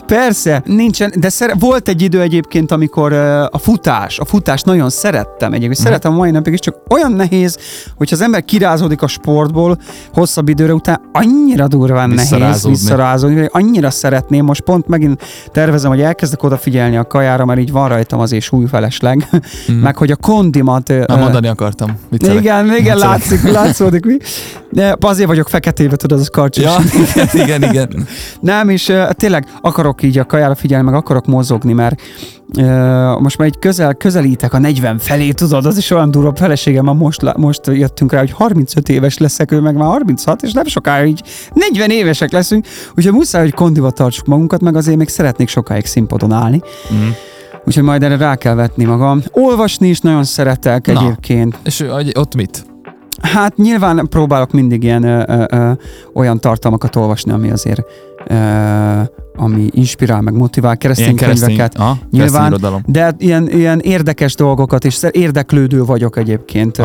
Speaker 3: Persze, nincsen, de szere- volt egy idő egyébként, amikor uh, a futás, a futást nagyon szerettem egyébként,
Speaker 2: Mhm.
Speaker 3: szeretem mai napig is, csak olyan nehéz, hogyha az ember kirázódik a sportból hosszabb időre után, annyira durván nehéz
Speaker 2: Visszarázódni.
Speaker 3: hogy annyira szeretném, most pont megint tervezem, hogy elkezdek odafigyelni a kajára, mert így van rajtam azért súlyfelesleg,
Speaker 2: Mhm.
Speaker 3: meg hogy a kondimat... ö,
Speaker 2: Na, mondani akartam. Viccelek.
Speaker 3: igen, igen,
Speaker 2: Viccelek.
Speaker 3: látszik, látszódik mi. De azért vagyok feketébe, tudod, az karcsos.
Speaker 2: Ja, igen, igen, igen.
Speaker 3: Nem, és uh, tényleg akarok így a kajára figyelni, meg akarok mozogni, mert uh, most már egy közel, közelítek a 40 felé, tudod, az is olyan durva feleségem, ma most, most jöttünk rá, hogy 35 éves leszek, ő meg már 36, és nem sokára így 40 évesek leszünk, úgyhogy muszáj, hogy kondiba tartsuk magunkat, meg azért még szeretnék sokáig színpadon állni.
Speaker 2: Mm.
Speaker 3: Úgyhogy majd erre rá kell vetni magam. Olvasni is nagyon szeretek
Speaker 2: Na.
Speaker 3: egyébként.
Speaker 2: És ott mit?
Speaker 3: Hát nyilván próbálok mindig ilyen ö, ö, ö, olyan tartalmakat olvasni, ami azért ö, ami inspirál, meg motivál, keresztény,
Speaker 2: Ilyen keresztény,
Speaker 3: könyveket.
Speaker 2: aha,
Speaker 3: Nyilván,
Speaker 2: keresztény irodalom.
Speaker 3: De ilyen, ilyen érdekes dolgokat, és érdeklődő vagyok egyébként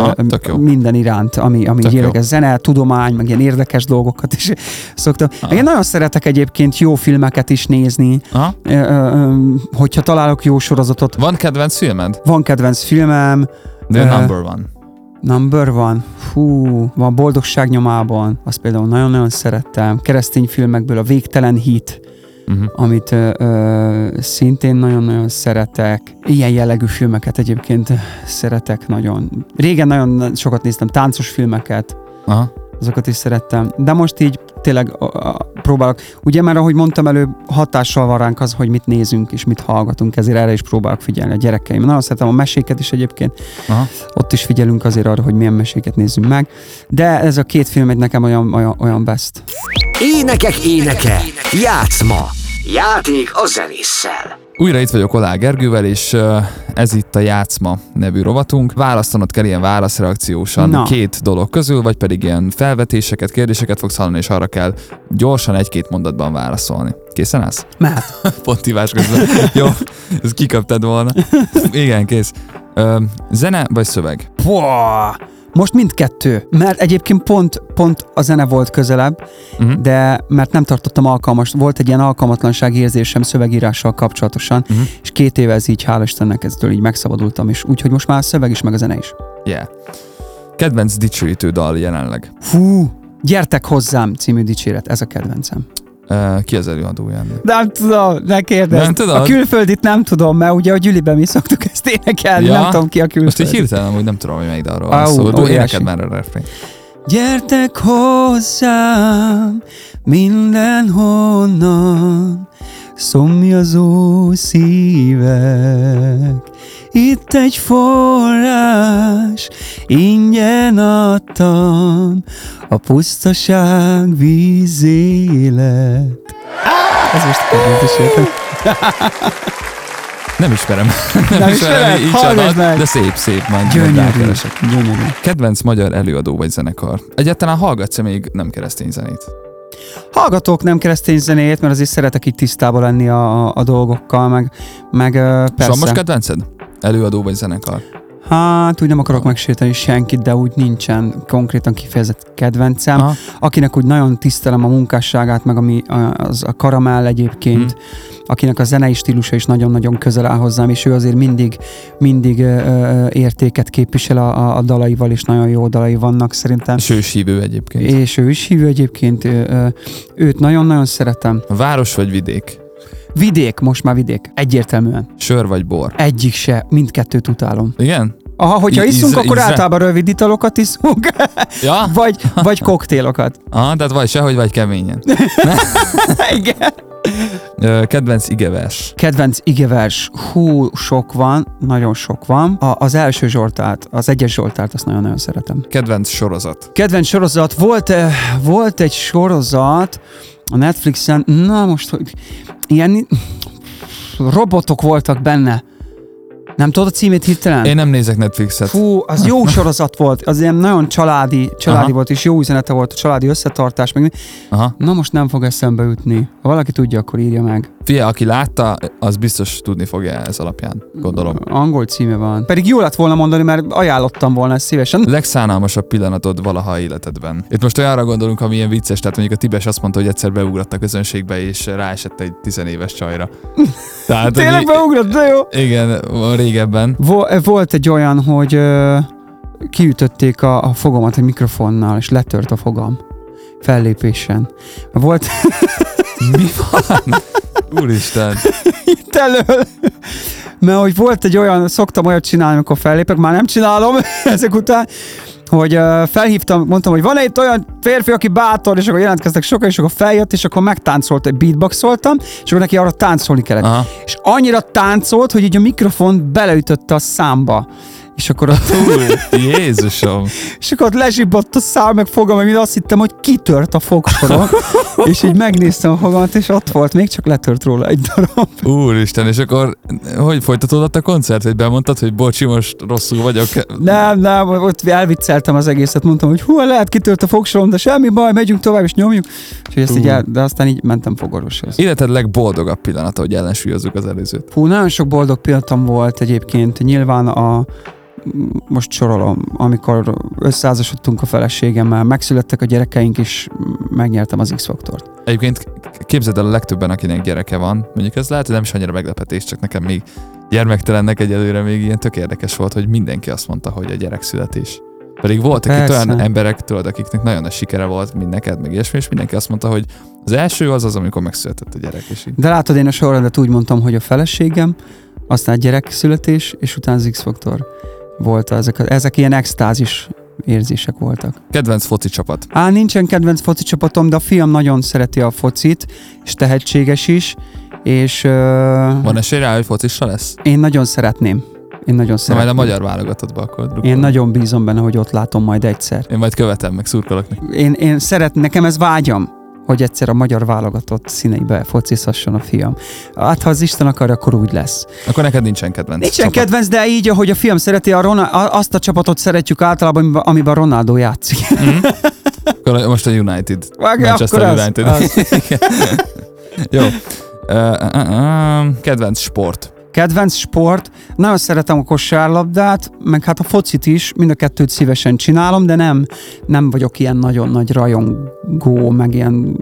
Speaker 2: jó.
Speaker 3: minden iránt, ami, ami érdekes, zene, tudomány, meg ilyen érdekes dolgokat is szoktam.
Speaker 2: Aha.
Speaker 3: Én nagyon szeretek egyébként jó filmeket is nézni, ö, hogyha találok jó sorozatot.
Speaker 2: Van kedvenc filmed?
Speaker 3: Van kedvenc filmem,
Speaker 2: The
Speaker 3: Ö,
Speaker 2: number one.
Speaker 3: Number van, hú, van Boldogság nyomában, azt például nagyon-nagyon szerettem. Keresztény filmekből a Végtelen Hit,
Speaker 2: Uh-huh.
Speaker 3: amit ö, ö, szintén nagyon-nagyon szeretek. Ilyen jellegű filmeket egyébként szeretek nagyon. Régen nagyon sokat néztem táncos filmeket,
Speaker 2: Aha.
Speaker 3: azokat is szerettem. De most így tényleg a, a, próbálok. Ugye már ahogy mondtam előbb, hatással van ránk az, hogy mit nézünk és mit hallgatunk, ezért erre is próbálok figyelni a gyerekeim. Nagyon szeretem a meséket is egyébként,
Speaker 2: Aha.
Speaker 3: ott is figyelünk azért arra, hogy milyen meséket nézzünk meg. De ez a két film egy nekem olyan, olyan, olyan best.
Speaker 1: Énekek éneke, játszma, játék a zenésszel.
Speaker 2: Újra itt vagyok Olá Gergővel, és ez itt a Játszma nevű rovatunk. Választanod kell ilyen válaszreakciósan
Speaker 3: Na.
Speaker 2: két dolog közül, vagy pedig ilyen felvetéseket, kérdéseket fogsz hallani, és arra kell gyorsan egy-két mondatban válaszolni. Készen állsz?
Speaker 3: Mehet.
Speaker 2: Pont hívás közben. Jó, ezt kikaptad volna. Igen, kész. Ö, zene vagy szöveg?
Speaker 3: Pua! Most mindkettő, mert egyébként pont, pont a zene volt közelebb,
Speaker 2: Uh-huh.
Speaker 3: de mert nem tartottam alkalmas, volt egy ilyen alkalmatlanság érzésem szövegírással kapcsolatosan,
Speaker 2: Mhm.
Speaker 3: és két éve ez így, hál' Istennek, eztől így megszabadultam, és úgyhogy most már a szöveg is, meg a zene is.
Speaker 2: Yeah. Kedvenc dicsőítő dal jelenleg.
Speaker 3: Fú, Gyertek hozzám című dicséret, ez a kedvencem.
Speaker 2: Ki az előadója ennek?
Speaker 3: Nem tudom, ne kérdezz.
Speaker 2: Nem tudod?
Speaker 3: A külföldit nem tudom, mert ugye a Gyüliben mi szoktuk ezt énekelni,
Speaker 2: Ja?
Speaker 3: nem tudom ki a külföld.
Speaker 2: Most így hirtelen amúgy nem tudom, hogy melyik dalról van szó.
Speaker 3: Óriási.
Speaker 2: énekeld már a refrén.
Speaker 3: Gyertek hozzám mindenhonnan, szomjazó szívek. Itt egy forrás, ingyen adtam, a pusztaság vízélet. Ez most kedvenc
Speaker 2: Nem ismerem. Nem,
Speaker 3: Nem
Speaker 2: ismerem,
Speaker 3: ismered? Hallgass meg!
Speaker 2: de szép, szép, majd, majd
Speaker 3: Gyönyörű,
Speaker 2: rákeresek.
Speaker 3: gyönyörű.
Speaker 2: Kedvenc magyar előadó vagy zenekar? Egyáltalán hallgatsz-e még nem keresztény zenét?
Speaker 3: Hallgatok nem keresztény zenét, mert azért szeretek itt tisztában lenni a, a, dolgokkal, meg, meg ö,
Speaker 2: És van
Speaker 3: persze.
Speaker 2: most kedvenced? Előadó vagy zenekar?
Speaker 3: Hát úgy nem akarok megsérteni senkit, de úgy nincsen konkrétan kifejezett kedvencem.
Speaker 2: Aha.
Speaker 3: Akinek úgy nagyon tisztelem a munkásságát, meg ami a- az a karamell egyébként,
Speaker 2: Mhm.
Speaker 3: akinek a zenei stílusa is nagyon-nagyon közel áll hozzám, és ő azért mindig, mindig ö, ö, értéket képvisel a, a, a dalaival, és nagyon jó dalai vannak szerintem.
Speaker 2: És ő is hívő egyébként.
Speaker 3: És ő is hívő egyébként, ö, ö, őt nagyon-nagyon szeretem.
Speaker 2: Város vagy vidék?
Speaker 3: Vidék, most már vidék, egyértelműen.
Speaker 2: Sör vagy bor?
Speaker 3: Egyik se, mindkettőt utálom.
Speaker 2: Igen?
Speaker 3: Aha, hogyha
Speaker 2: I-
Speaker 3: iszunk,
Speaker 2: ízre-
Speaker 3: akkor
Speaker 2: ízre?
Speaker 3: általában rövid italokat iszunk,
Speaker 2: Ja?
Speaker 3: vagy, vagy koktélokat.
Speaker 2: Aha, tehát vagy sehogy, vagy keményen.
Speaker 3: Igen.
Speaker 2: Kedvenc igevers.
Speaker 3: Kedvenc igevers, hú, sok van, nagyon sok van. A, az első Zsoltárt, az egyes Zsoltárt, azt nagyon-nagyon szeretem.
Speaker 2: Kedvenc sorozat.
Speaker 3: Kedvenc sorozat, volt, volt egy sorozat a Netflixen, na most, hogy ilyen robotok voltak benne. Nem tudod a címét hirtelen?
Speaker 2: Én nem nézek Netflixet.
Speaker 3: Fú, az jó sorozat volt, az ilyen nagyon családi, családi
Speaker 2: Aha.
Speaker 3: volt, és jó üzenete volt, a családi összetartás, meg
Speaker 2: Aha.
Speaker 3: Na most nem fog eszembe jutni. Ha valaki tudja, akkor írja meg.
Speaker 2: Fia, aki látta, az biztos tudni fogja ez alapján, gondolom.
Speaker 3: Angol címe van. Pedig jó lett volna mondani, mert ajánlottam volna ezt szívesen.
Speaker 2: Legszánalmasabb pillanatod valaha életedben. Itt most olyanra gondolunk, ami ilyen vicces, tehát mondjuk a Tibes azt mondta, hogy egyszer beugrott a közönségbe, és ráesett egy tizenéves csajra. Tehát,
Speaker 3: Tényleg
Speaker 2: hogy-
Speaker 3: beugrott, de jó.
Speaker 2: Igen, régebben.
Speaker 3: Vo- volt egy olyan, hogy ö, kiütötték a, a fogamat egy mikrofonnal, és letört a fogam fellépésen. Volt
Speaker 2: Mi van? Úristen.
Speaker 3: itt elől, mert hogy volt egy olyan, szoktam olyat csinálni, amikor fellépek, már nem csinálom ezek után, hogy felhívtam, mondtam, hogy van egy olyan férfi, aki bátor, és akkor jelentkeztek sokan, és akkor feljött, és akkor megtáncolt, egy beatboxoltam, és akkor neki arra táncolni kellett.
Speaker 2: Aha.
Speaker 3: És annyira táncolt, hogy így a mikrofon beleütötte a számba. És akkor ott,
Speaker 2: Úr, Jézusom.
Speaker 3: és akkor ott lezsibbott a szám, meg fogam, meg azt hittem, hogy kitört a fogsorom, és így megnéztem a fogamat, és ott volt, még csak letört róla egy darab.
Speaker 2: Úristen, és akkor hogy folytatódott a koncert? Hogy bemondtad, hogy bocsi, most rosszul vagyok?
Speaker 3: Nem, nem, ott elvicceltem az egészet, mondtam, hogy hú, lehet kitört a fogsorom, de semmi baj, megyünk tovább, és nyomjuk. És ezt így el, de aztán így mentem fogorvoshoz.
Speaker 2: Életed legboldogabb pillanata, hogy ellensúlyozzuk az előzőt.
Speaker 3: Fú, nagyon sok boldog pillanatom volt egyébként. Nyilván a most sorolom, amikor összeházasodtunk a feleségemmel, megszülettek a gyerekeink, és megnyertem az X-faktort.
Speaker 2: Egyébként képzeld el a legtöbben, akinek gyereke van. Mondjuk ez lehet, hogy nem is annyira meglepetés, csak nekem még gyermektelennek egyelőre még ilyen tök érdekes volt, hogy mindenki azt mondta, hogy a gyerek születés. Pedig voltak itt
Speaker 3: Persze.
Speaker 2: olyan emberek, tudod, akiknek nagyon nagy sikere volt, mint neked, meg ilyesmi, és mindenki azt mondta, hogy az első az az, amikor megszületett a gyerek, és így.
Speaker 3: De látod, én a sorrendet úgy mondtam, hogy a feleségem, aztán a gyerek születés, és utána az X-faktor volt. Ezek, ezek ilyen extázis érzések voltak.
Speaker 2: Kedvenc foci csapat.
Speaker 3: Á, nincsen kedvenc foci csapatom, de a fiam nagyon szereti a focit, és tehetséges is, és uh,
Speaker 2: Van esély rá, hogy focista lesz?
Speaker 3: én nagyon szeretném. Én nagyon
Speaker 2: Na majd a
Speaker 3: szeretném.
Speaker 2: magyar válogatottba akkor drukkolom.
Speaker 3: Én nagyon bízom benne, hogy ott látom majd egyszer.
Speaker 2: Én majd követem, meg szurkolok neki.
Speaker 3: Én, én szeret, nekem ez vágyam, hogy egyszer a magyar válogatott színeibe focizhasson a fiam. Hát, ha az Isten akar, akkor úgy lesz.
Speaker 2: Akkor neked nincsen kedvenc
Speaker 3: Nincsen
Speaker 2: csapat.
Speaker 3: kedvenc, de így, ahogy a fiam szereti, a Rona, azt a csapatot szeretjük általában, amiben, amiben Ronaldo játszik.
Speaker 2: Akkor most a United.
Speaker 3: Vágj,
Speaker 2: Manchester
Speaker 3: akkor az,
Speaker 2: United.
Speaker 3: az.
Speaker 2: Jó. Uh, uh, uh, kedvenc sport.
Speaker 3: Kedvenc sport, nagyon szeretem a kosárlabdát, meg hát a focit is, mind a kettőt szívesen csinálom, de nem, nem vagyok ilyen nagyon nagy rajongó, meg ilyen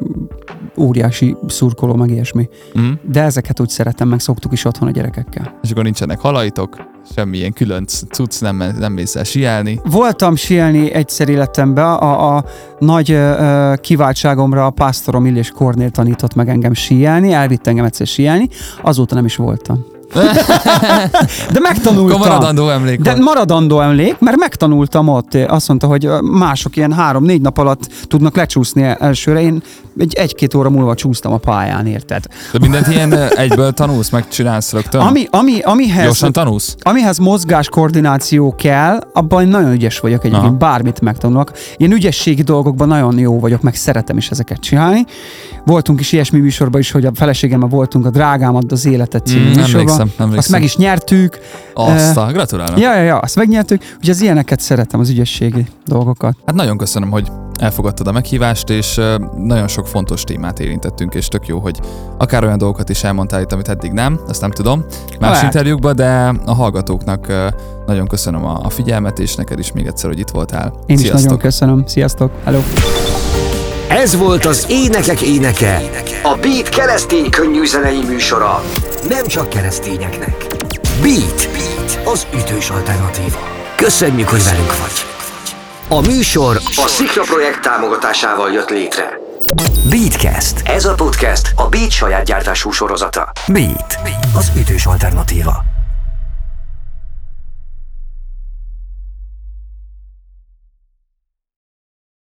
Speaker 3: óriási szurkoló, meg ilyesmi.
Speaker 2: Mm.
Speaker 3: De ezeket úgy szeretem, meg szoktuk is otthon a gyerekekkel.
Speaker 2: És akkor nincsenek halaitok, semmilyen külön cucc, nem, nem mész el sielni.
Speaker 3: Voltam sielni egyszer életemben, a, a nagy ö, kiváltságomra a pásztorom Illés Kornél tanított meg engem síelni, elvitt engem egyszer síelni, azóta nem is voltam. De megtanultam.
Speaker 2: Akkor maradandó emlék
Speaker 3: De
Speaker 2: van.
Speaker 3: maradandó emlék, mert megtanultam ott. Azt mondta, hogy mások ilyen három-négy nap alatt tudnak lecsúszni elsőre. Én egy, egy-két óra múlva csúsztam a pályán, érted?
Speaker 2: De mindent ilyen egyből tanulsz, meg csinálsz rögtön?
Speaker 3: Ami, ami, amihez,
Speaker 2: Gyorsan tanulsz?
Speaker 3: amihez mozgás koordináció kell, abban én nagyon ügyes vagyok egyébként,
Speaker 2: Aha.
Speaker 3: bármit megtanulok. Ilyen ügyességi dolgokban nagyon jó vagyok, meg szeretem is ezeket csinálni. Voltunk is ilyesmi műsorban is, hogy a feleségemmel voltunk a Drágámat az életet című
Speaker 2: Mm,
Speaker 3: műsorban.
Speaker 2: emlékszem, emlékszem.
Speaker 3: Azt meg is nyertük.
Speaker 2: Azt a, gratulálok.
Speaker 3: Ja, ja, ja, azt megnyertük. Ugye az ilyeneket szeretem, az ügyességi dolgokat.
Speaker 2: Hát nagyon köszönöm, hogy elfogadtad a meghívást, és nagyon sok fontos témát érintettünk, és tök jó, hogy akár olyan dolgokat is elmondtál itt, amit eddig nem, azt nem tudom, más
Speaker 3: Lehet.
Speaker 2: interjúkban, de a hallgatóknak nagyon köszönöm a, figyelmet, és neked is még egyszer, hogy itt voltál.
Speaker 3: Én is
Speaker 2: Sziasztok!
Speaker 3: nagyon köszönöm. Sziasztok. Hello.
Speaker 1: Ez volt az Énekek Éneke, a Beat keresztény könnyű zenei műsora. Nem csak keresztényeknek. Beat, Beat, az ütős alternatíva. Köszönjük, hogy velünk vagy. A műsor a Szikra projekt támogatásával jött létre. Beatcast. Ez a podcast a Beat saját gyártású sorozata. Beat, az ütős alternatíva.